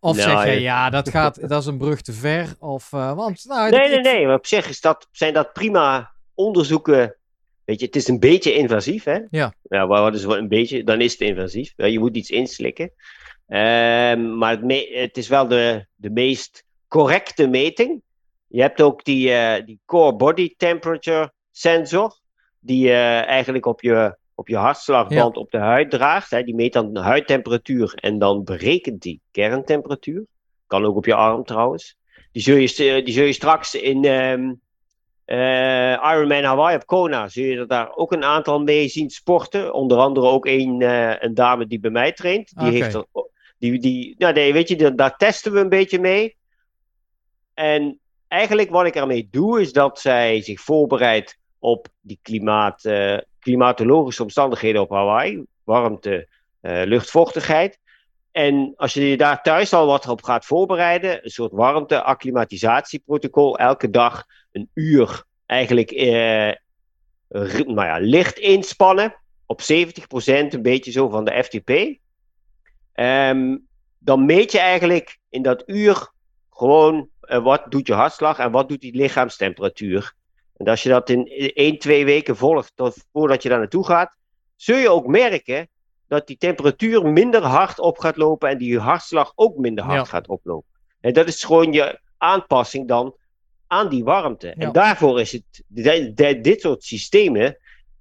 Of Nou, zeg je, ja, dat, gaat, dat is een brug te ver. Of, eh, want, nou, Nee, nee, nee. Maar op zich is dat, zijn dat prima onderzoeken. Weet je, het is een beetje invasief, hè? Ja. Ja, wat is een beetje? Dan is het invasief. Ja, Je moet iets inslikken. Ehm, maar het, me- het is wel de, de meest correcte meting. Je hebt ook die, eh, die core body temperature sensor. Die je eigenlijk op je, op je hartslagband op de huid draagt. Hè. Die meet dan de huidtemperatuur en dan berekent die kerntemperatuur. Kan ook op je arm trouwens. Die zul je, die zul je straks in ehm eh, Ironman Hawaii op Kona, zul je er daar ook een aantal mee zien sporten. Onder andere ook een, eh, een dame die bij mij traint. Die heeft er, die, die, nou nee, weet je, daar, daar testen we een beetje mee. En eigenlijk wat ik ermee doe, is dat zij zich voorbereidt op die klimaat, eh, klimatologische omstandigheden op Hawaii. Warmte, luchtvochtigheid. En als je je daar thuis al wat op gaat voorbereiden, een soort warmte-acclimatisatieprotocol, elke dag een uur eigenlijk eh, nou ja, licht inspannen op 70%, een beetje zo van de FTP. Ehm, dan meet je eigenlijk in dat uur gewoon eh, wat doet je hartslag en wat doet die lichaamstemperatuur. En als je dat in 1, 2 weken volgt voordat je daar naartoe gaat, zul je ook merken dat die temperatuur minder hard op gaat lopen en die hartslag ook minder hard Ja. gaat oplopen. En dat is gewoon je aanpassing dan aan die warmte. Ja. En daarvoor is het, di- di- dit soort systemen,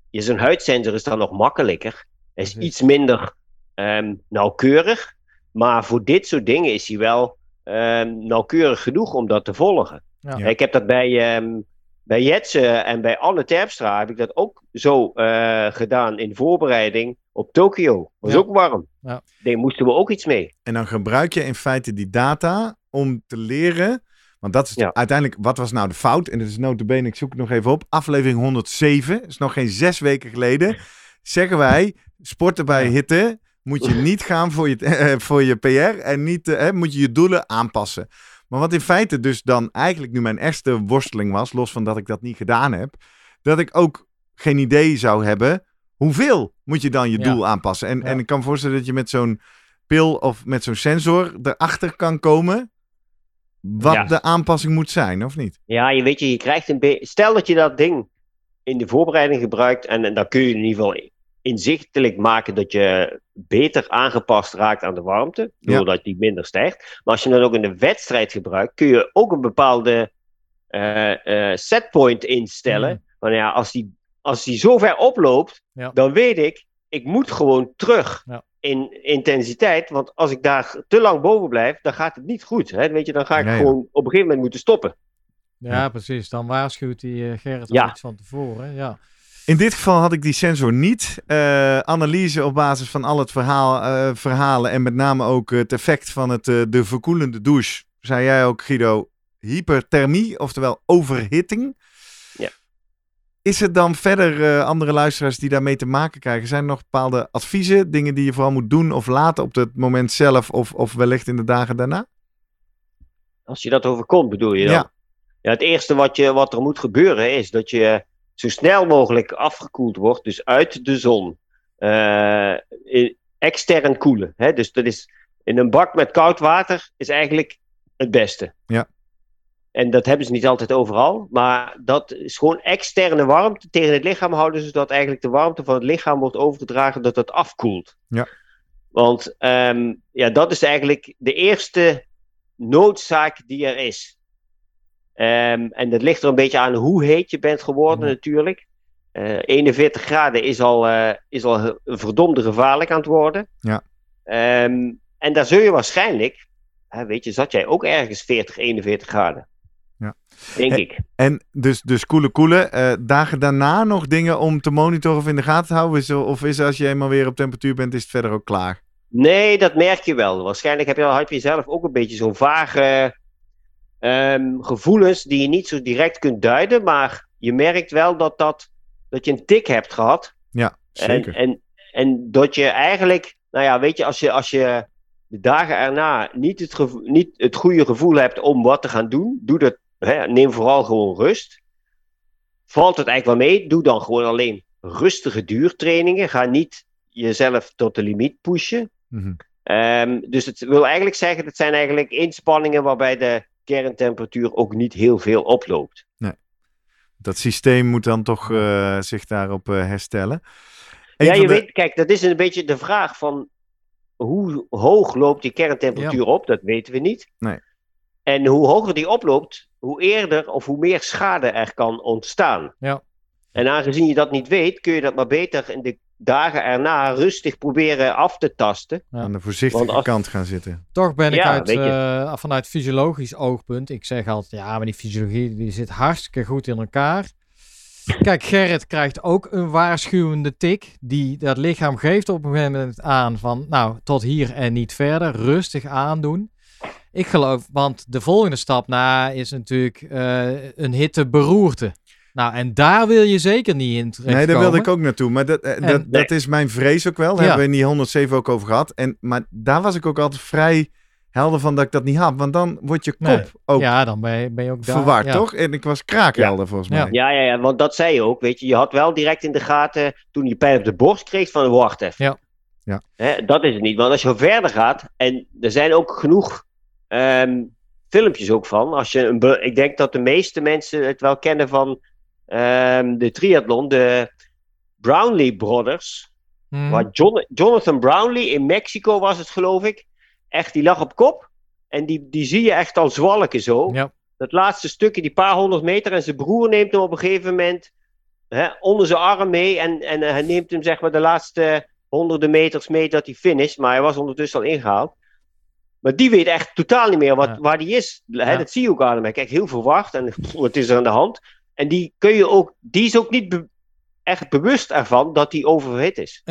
je zo'n huidsensor is dan nog makkelijker. Hij is Precies. iets minder ehm, nauwkeurig, maar voor dit soort dingen is hij wel ehm, nauwkeurig genoeg om dat te volgen. Ja. Ja. Ik heb dat bij, ehm bij Jetsen en bij Anne Terpstra heb ik dat ook zo eh, gedaan in voorbereiding op Tokio. Was Ja. ook warm. Ja. Daar moesten we ook iets mee. En dan gebruik je in feite die data om te leren. Want dat is Ja. uiteindelijk, wat was nou de fout? En dat is notabene, ik zoek het nog even op. Aflevering 107, is nog geen zes weken geleden. Zeggen wij, sporten bij Ja. hitte moet je niet gaan voor je, eh, voor je PR. En niet, eh, hè, moet je je doelen aanpassen. Maar wat in feite dus dan eigenlijk nu mijn eerste worsteling was, los van dat ik dat niet gedaan heb. Dat ik ook geen idee zou hebben, hoeveel moet je dan je Ja. doel aanpassen? En, Ja. en ik kan me voorstellen dat je met zo'n pil of met zo'n sensor erachter kan komen wat Ja. de aanpassing moet zijn, of niet? Ja, je weet je, je krijgt een beetje. Stel dat je dat ding in de voorbereiding gebruikt en, en dan kun je in ieder geval inzichtelijk maken dat je beter aangepast raakt aan de warmte, Ja. doordat die minder stijgt. Maar als je dan ook in de wedstrijd gebruikt, kun je ook een bepaalde eh, eh, setpoint instellen. Mm. Want ja, als die, als die zo ver oploopt, Ja. dan weet ik, ik moet gewoon terug. Ja. in intensiteit. Want als ik daar te lang boven blijf, dan gaat het niet goed. Hè? Weet je, dan ga ik gewoon op een gegeven moment moeten stoppen. Ja, precies. Dan waarschuwt die eh, Gerrit Ja. al iets van tevoren. Ja. In dit geval had ik die sensor niet. Eh, analyse op basis van al het verhaal, eh, verhalen en met name ook het effect van het, eh, de verkoelende douche. Zei jij ook, Guido, hyperthermie, oftewel overhitting. Is het dan verder eh, andere luisteraars die daarmee te maken krijgen? Zijn er nog bepaalde adviezen, dingen die je vooral moet doen of laten op het moment zelf of, of wellicht in de dagen daarna? Als je dat overkomt, bedoel je dan? Ja. Ja, het eerste wat, je, wat er moet gebeuren is dat je zo snel mogelijk afgekoeld wordt, dus uit de zon. Eh, extern koelen. Hè? Dus dat is in een bak met koud water is eigenlijk het beste. Ja. En dat hebben ze niet altijd overal, maar dat is gewoon externe warmte tegen het lichaam houden, zodat eigenlijk de warmte van het lichaam wordt overgedragen, dat het afkoelt. Ja. Want ehm, ja, dat is eigenlijk de eerste noodzaak die er is. Ehm, en dat ligt er een beetje aan hoe heet je bent geworden Ja. natuurlijk. Eh 41 graden is al, eh, is al verdomde gevaarlijk aan het worden. Ja. Ehm, en daar zul je waarschijnlijk, hè, weet je, zat jij ook ergens 40, 41 graden. Ja. Denk Eh, ik. En dus, dus koelen, koelen. Eh, dagen daarna nog dingen om te monitoren of in de gaten te houden? Is of is als je eenmaal weer op temperatuur bent, is het verder ook klaar? Nee, dat merk je wel. Waarschijnlijk heb je, heb je zelf ook een beetje zo'n vage ehm, gevoelens die je niet zo direct kunt duiden. Maar je merkt wel dat, dat, dat je een tik hebt gehad. Ja, zeker. En, en, en dat je eigenlijk, nou ja, weet je, als je, als je de dagen erna niet het, niet het goede gevoel hebt om wat te gaan doen, doe dat, hè, neem vooral gewoon rust. Valt het eigenlijk wel mee, doe dan gewoon alleen rustige duurtrainingen. Ga niet jezelf tot de limiet pushen. Mhm. Ehm, dus het wil eigenlijk zeggen, dat zijn eigenlijk inspanningen waarbij de kerntemperatuur ook niet heel veel oploopt. Dat systeem moet dan toch eh, zich daarop eh, herstellen. Een ja, je de- weet, kijk, dat is een beetje de vraag van hoe hoog loopt die kerntemperatuur op? Dat weten we niet. Nee. En hoe hoger die oploopt, hoe eerder of hoe meer schade er kan ontstaan. Ja. En aangezien je dat niet weet, kun je dat maar beter in de dagen erna rustig proberen af te tasten. Ja. aan de voorzichtige als- kant gaan zitten. Toch ben ik Ja, uit, eh, vanuit fysiologisch oogpunt. Ik zeg altijd, ja, maar die fysiologie die zit hartstikke goed in elkaar. Kijk, Gerrit krijgt ook een waarschuwende tik. Die dat lichaam geeft op een gegeven moment aan van, nou, tot hier en niet verder. Rustig aandoen. Ik geloof, want de volgende stap na is natuurlijk eh, een hitteberoerte. Nou, en daar wil je zeker niet in terechtkomen. Nee, daar wilde ik ook naartoe. Maar dat, eh, En- dat, dat is mijn vrees ook wel. Daar Ja. hebben we in die 107 ook over gehad. En, maar daar was ik ook altijd vrij helder van dat ik dat niet had. Want dan wordt je kop Nee. ook Ja, dan ben je, ben je ook daar. verward, ja. toch? En ik was kraakhelder volgens mij. Ja. Ja, ja, ja, want dat zei je ook. Weet je, je had wel direct in de gaten toen je pijn op de borst kreeg van wacht even. Ja. Ja. Hè, dat is het niet. Want als je verder gaat, en er zijn ook genoeg ehm, filmpjes ook van. Als je een ik denk dat de meeste mensen het wel kennen van ehm, de triathlon, de Brownlee Brothers. Mhm. Waar John- Jonathan Brownlee in Mexico was het, geloof ik. Echt, die lag op kop. En die, die zie je echt al zwalken zo. Ja. Dat laatste stukje, die paar honderd meter. En zijn broer neemt hem op een gegeven moment hè, onder zijn arm mee. En, en eh, hij neemt hem zeg maar de laatste honderden meters mee dat hij finish. Maar hij was ondertussen al ingehaald. Maar die weet echt totaal niet meer wat, Ja. waar die is. Hè, Ja. Dat zie je ook aan hem. Hij kijkt heel verwacht. En pff, wat is er aan de hand? En die, kun je ook, die is ook niet be- echt bewust ervan dat hij overhit is.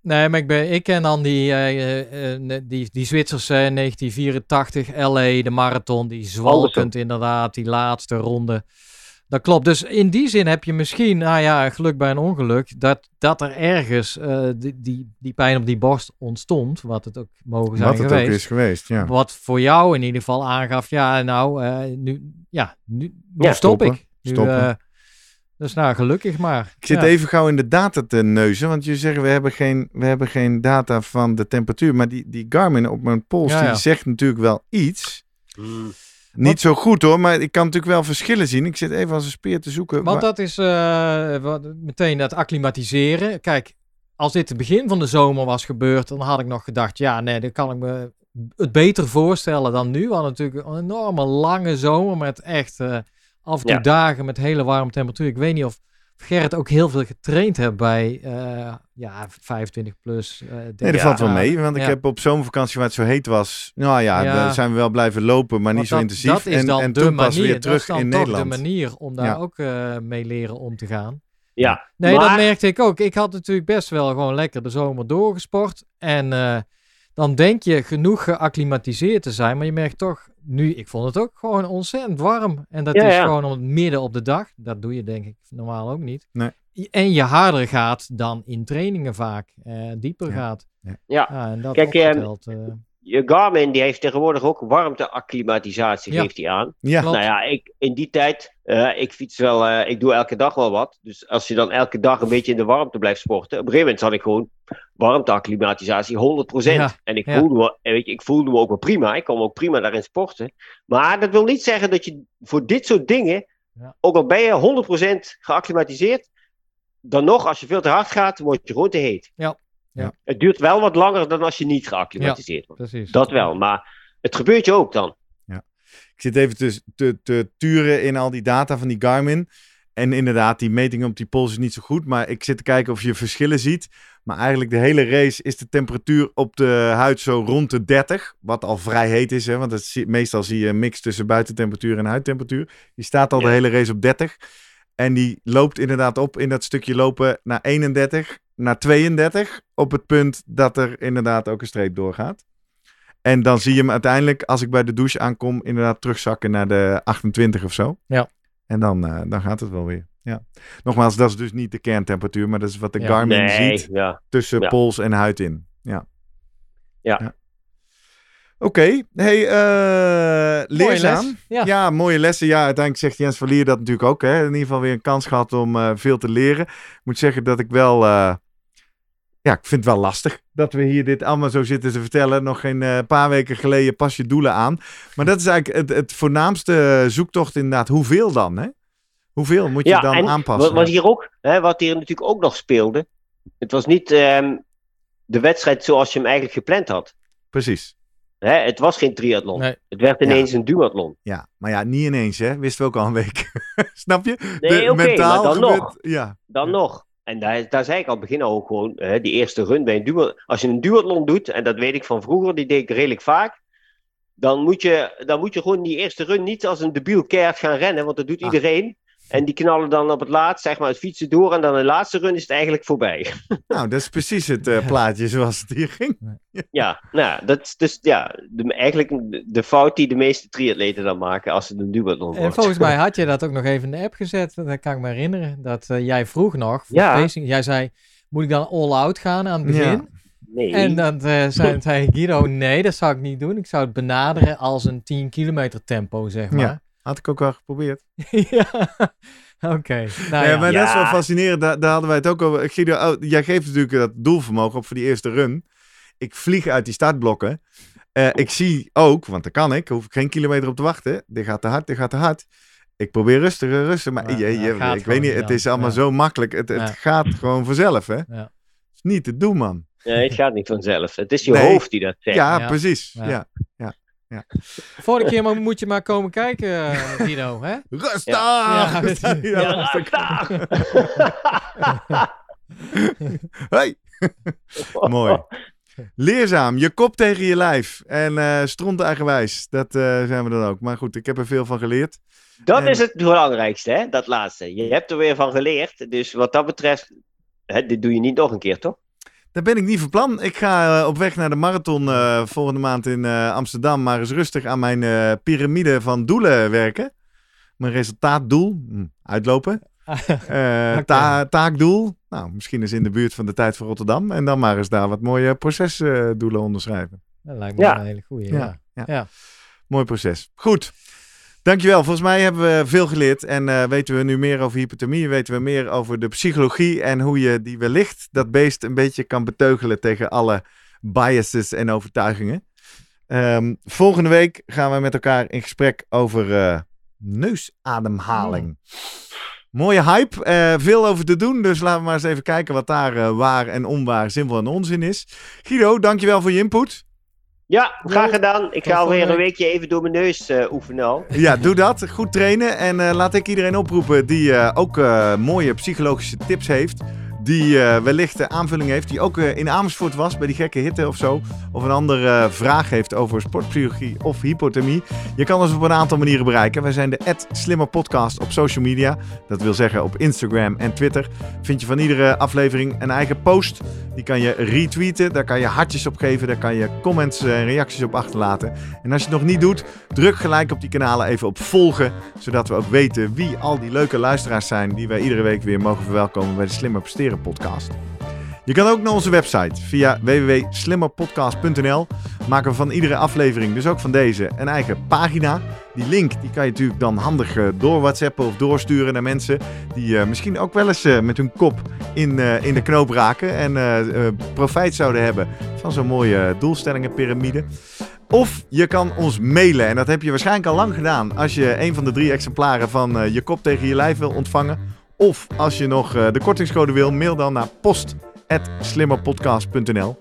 Nee, maar ik, ben, ik ken dan die, eh, eh, die, die Zwitserse 1984 LA, de marathon, die zwalkend inderdaad, die laatste ronde. Dat klopt. Dus in die zin heb je misschien, nou ja, geluk bij een ongeluk, dat, dat er ergens eh, die, die, die pijn op die borst ontstond, wat het ook mogen zijn Wat het geweest. ook is geweest, ja. Wat voor jou in ieder geval aangaf, ja, nou, eh, nu, ja, nu, Ja, stop stoppen. ik. Nu, Stoppen. eh, dus nou, gelukkig maar. Ik zit Ja. even gauw in de data te neuzen, want je zegt we hebben geen, we hebben geen data van de temperatuur. Maar die, die Garmin op mijn pols, Ja, ja. die zegt natuurlijk wel iets. Hmm. Niet Wat- zo goed hoor, maar ik kan natuurlijk wel verschillen zien. Ik zit even als een speer te zoeken. Want Wa- dat is eh, wat, meteen dat acclimatiseren. Kijk, als dit het begin van de zomer was gebeurd, dan had ik nog gedacht, ja, nee, dan kan ik me het beter voorstellen dan nu. We hadden natuurlijk een enorme lange zomer met echt eh, af en toe Ja. dagen met hele warme temperatuur. Ik weet niet of Gerrit ook heel veel getraind hebt bij eh, ja, 25 plus. eh, Nee, dat 30 valt wel mee. Want ik heb op zomervakantie waar het zo heet was. Nou ja, Ja. daar zijn we wel blijven lopen, maar Want niet zo dat- intensief. Dat is en dan en de toen pas manier. weer dat terug is dan in toch Nederland. de manier om daar Ja. ook eh, mee leren om te gaan. Ja, Nee, dat merkte ik ook. Ik had natuurlijk best wel gewoon lekker de zomer doorgesport. En eh, dan denk je genoeg geacclimatiseerd te zijn. Maar je merkt toch, nu, ik vond het ook gewoon ontzettend warm. En dat Ja, is ja. gewoon om het midden op de dag. Dat doe je denk ik normaal ook niet. Nee. En je harder gaat dan in trainingen vaak. eh, dieper Ja. gaat. Ja. en dat Kijk, ehm, opgeteld, eh, je Garmin die heeft tegenwoordig ook warmteacclimatisatie, Ja. geeft hij aan. Ja. Nou ja, ik, in die tijd, eh, ik fiets wel, eh, ik doe elke dag wel wat. Dus als je dan elke dag een beetje in de warmte blijft sporten. Op een gegeven moment had ik gewoon warmteacclimatisatie 100%. Ja, En ik voelde, me, weet je, ik voelde me ook wel prima. Ik kon ook prima daarin sporten. Maar dat wil niet zeggen dat je voor dit soort dingen, ook al ben je 100% geacclimatiseerd, dan nog, als je veel te hard gaat, word je gewoon te heet. Ja, ja. Het duurt wel wat langer dan als je niet geacclimatiseerd wordt. precies. Dat wel, maar het gebeurt je ook dan. ik zit even te, te, te turen in al die data van die Garmin. En inderdaad, die meting op die pols is niet zo goed. Maar ik zit te kijken of je verschillen ziet. Maar eigenlijk de hele race is de temperatuur op de huid zo rond de 30. Wat al vrij heet is, hè, want het, zie- meestal zie je een mix tussen buitentemperatuur en huidtemperatuur. Die staat al de Ja. hele race op 30. En die loopt inderdaad op in dat stukje lopen naar 31, naar 32. Op het punt dat er inderdaad ook een streep doorgaat. En dan zie je hem uiteindelijk, als ik bij de douche aankom, inderdaad terugzakken naar de 28 of zo. Ja. En dan, eh, dan gaat het wel weer. Ja. Nogmaals, dat is dus niet de kerntemperatuur, maar dat is wat de Ja. Garmin nee, ziet ja. tussen Ja. pols en huid in. Ja. Ja. Oké, hey, eh Mooie leerzaam. les. Ja. Ja, mooie lessen. Ja, uiteindelijk zegt Jens Verlier dat natuurlijk ook. Hè. In ieder geval weer een kans gehad om eh, veel te leren. Ik moet zeggen dat ik wel... ja, ik vind het wel lastig dat we hier dit allemaal zo zitten te vertellen. Nog geen eh, paar weken geleden pas je doelen aan. Maar dat is eigenlijk het, het voornaamste zoektocht inderdaad. Hoeveel dan, hè? Hoeveel moet je Ja, dan en aanpassen? Wat, wat hier ook, hè, wat hier natuurlijk ook nog speelde. Het was niet ehm, de wedstrijd zoals je hem eigenlijk gepland had. Precies. Hè, het was geen triathlon. Nee. Het werd ineens een duathlon. Ja, maar ja, niet ineens, hè? Wisten we ook al een week. Snap je? Nee, oké, maar dan gebeurt- nog. Ja, Dan Ja. nog. En daar, daar zei ik al het begin al gewoon, hè, die eerste run bij een duathlon. Als je een duathlon doet, en dat weet ik van vroeger, die deed ik redelijk vaak. Dan moet je, dan moet je gewoon die eerste run niet als een debiel keihard gaan rennen, want dat doet Ah. iedereen. En die knallen dan op het laatst, zeg maar, het fietsen door. En dan de laatste run is het eigenlijk voorbij. nou, dat is precies het eh, plaatje zoals het hier ging. Ja, nou, dat is dus ja, de, eigenlijk de, fout die de meeste triatleten dan maken als het een duathlon En volgens mij had je dat ook nog even in de app gezet. Dat kan ik me herinneren. Dat eh, jij vroeg nog. voor Ja. Facing- Jij zei, moet ik dan all-out gaan aan het Ja. begin? Nee. En dan eh, zei, zei Guido, nee, dat zou ik niet doen. Ik zou het benaderen als een 10 kilometer tempo, zeg maar. Ja. Had ik ook wel geprobeerd. Ja, oké. Nou ja, ja. maar dat is wel fascinerend. Daar, daar hadden wij het ook over. Guido, oh, jij geeft natuurlijk dat doelvermogen op voor die eerste run. Ik vlieg uit die startblokken. Eh, ik zie ook, want dat kan ik, hoef ik geen kilometer op te wachten. Dit gaat te hard, dit gaat te hard. Ik probeer rustiger, rustig. Maar Ja, je, je- ik gewoon weet niet, het is allemaal Ja. zo makkelijk. Het, het gaat gewoon vanzelf, hè? Ja. Is niet te doen, man. Nee, het gaat niet vanzelf. Het is je Nee. hoofd die dat zegt. Ja, Ja. precies. Ja. Ja. Vorige keer moet je maar komen kijken, eh, Guido. Hè? Rustig! Ja. Ja, Ja. Hey! Mooi. Leerzaam, je kop tegen je lijf. En eh stront eigenwijs. Dat eh, zijn we dan ook. Maar goed, ik heb er veel van geleerd. Dat En- is het belangrijkste, hè? dat laatste. Je hebt er weer van geleerd. Dus wat dat betreft, hè, dit doe je niet nog een keer, toch? Daar ben ik niet van plan. Ik ga eh, op weg naar de marathon eh, volgende maand in eh, Amsterdam. Maar eens rustig aan mijn eh, piramide van doelen werken. Mijn resultaatdoel. Hm, uitlopen. Eh, ta- taakdoel. Nou, misschien eens in de buurt van de tijd voor Rotterdam. En dan maar eens daar wat mooie procesdoelen onderschrijven. Dat lijkt me Ja. wel een hele Ja. ja. Ja. Mooi proces. Goed. Dankjewel. Volgens mij hebben we veel geleerd. En eh, weten we nu meer over hypothermie. Weten we meer over de psychologie. En hoe je die wellicht, dat beest, een beetje kan beteugelen tegen alle biases en overtuigingen. Ehm, volgende week gaan we met elkaar in gesprek over eh, neusademhaling. Mooie hype. eh, veel over te doen. Dus laten we maar eens even kijken wat daar waar en onwaar, zinvol en onzin is. Guido, dankjewel voor je input. Ja, graag gedaan. Ik ga alweer een week. weekje even door mijn neus eh, oefenen al. Ja, doe dat. Goed trainen. En eh, laat ik iedereen oproepen die eh, ook eh, mooie psychologische tips heeft. Die eh, wellicht een aanvulling heeft. Die ook eh, in Amersfoort was bij die gekke hitte of zo. Of een andere eh, vraag heeft over sportpsychologie of hypothermie. Je kan ons op een aantal manieren bereiken. Wij zijn de Slimmer Podcast op social media. Dat wil zeggen op Instagram en Twitter. Vind je van iedere aflevering een eigen post. Die kan je retweeten. Daar kan je hartjes op geven. Daar kan je comments en reacties op achterlaten. En als je het nog niet doet, druk gelijk op die kanalen even op volgen. Zodat we ook weten wie al die leuke luisteraars zijn. Die wij iedere week weer mogen verwelkomen bij de Slimmer Presteren podcast. Je kan ook naar onze website via www.slimmerpodcast.nl. Maken we van iedere aflevering, dus ook van deze, een eigen pagina. Die link die kan je natuurlijk dan handig eh, door WhatsAppen of doorsturen naar mensen die eh, misschien ook wel eens eh, met hun kop in, in de knoop raken en profijt zouden hebben van zo'n mooie doelstellingenpyramide. Of je kan ons mailen. En dat heb je waarschijnlijk al lang gedaan. Als je een van de drie exemplaren van je kop tegen je lijf wil ontvangen. Of als je nog eh, de kortingscode wil, mail dan naar post.slimmerpodcast.nl.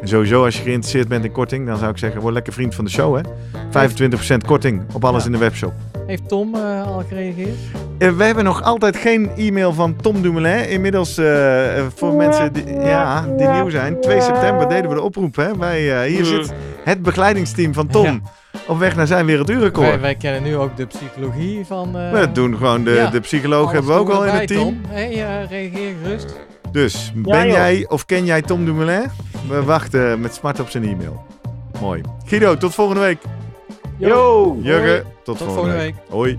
En sowieso, als je geïnteresseerd bent in korting, dan zou ik zeggen, word lekker vriend van de show. Hè? 25% korting op alles Ja. in de webshop. Heeft Tom eh, al gereageerd? Eh, we hebben nog altijd geen e-mail van Tom Dumoulin. Inmiddels, voor mensen die, ja, die nieuw zijn, 2 september deden we de oproep. Hè? Wij, eh, hier zit het begeleidingsteam van Tom Ja. Op weg naar zijn werelduurrecord. Wij, wij kennen nu ook de psychologie van... eh, We doen gewoon, de, ja. de psycholoog alles hebben we ook al in het team. Tom. Hey, eh, reageer gerust. Dus ben jij of ken jij Tom Dumoulin? We wachten met smart op zijn e-mail. Mooi. Guido, tot volgende week. Yo! Jurgen, tot, Tot volgende, volgende week. Hoi.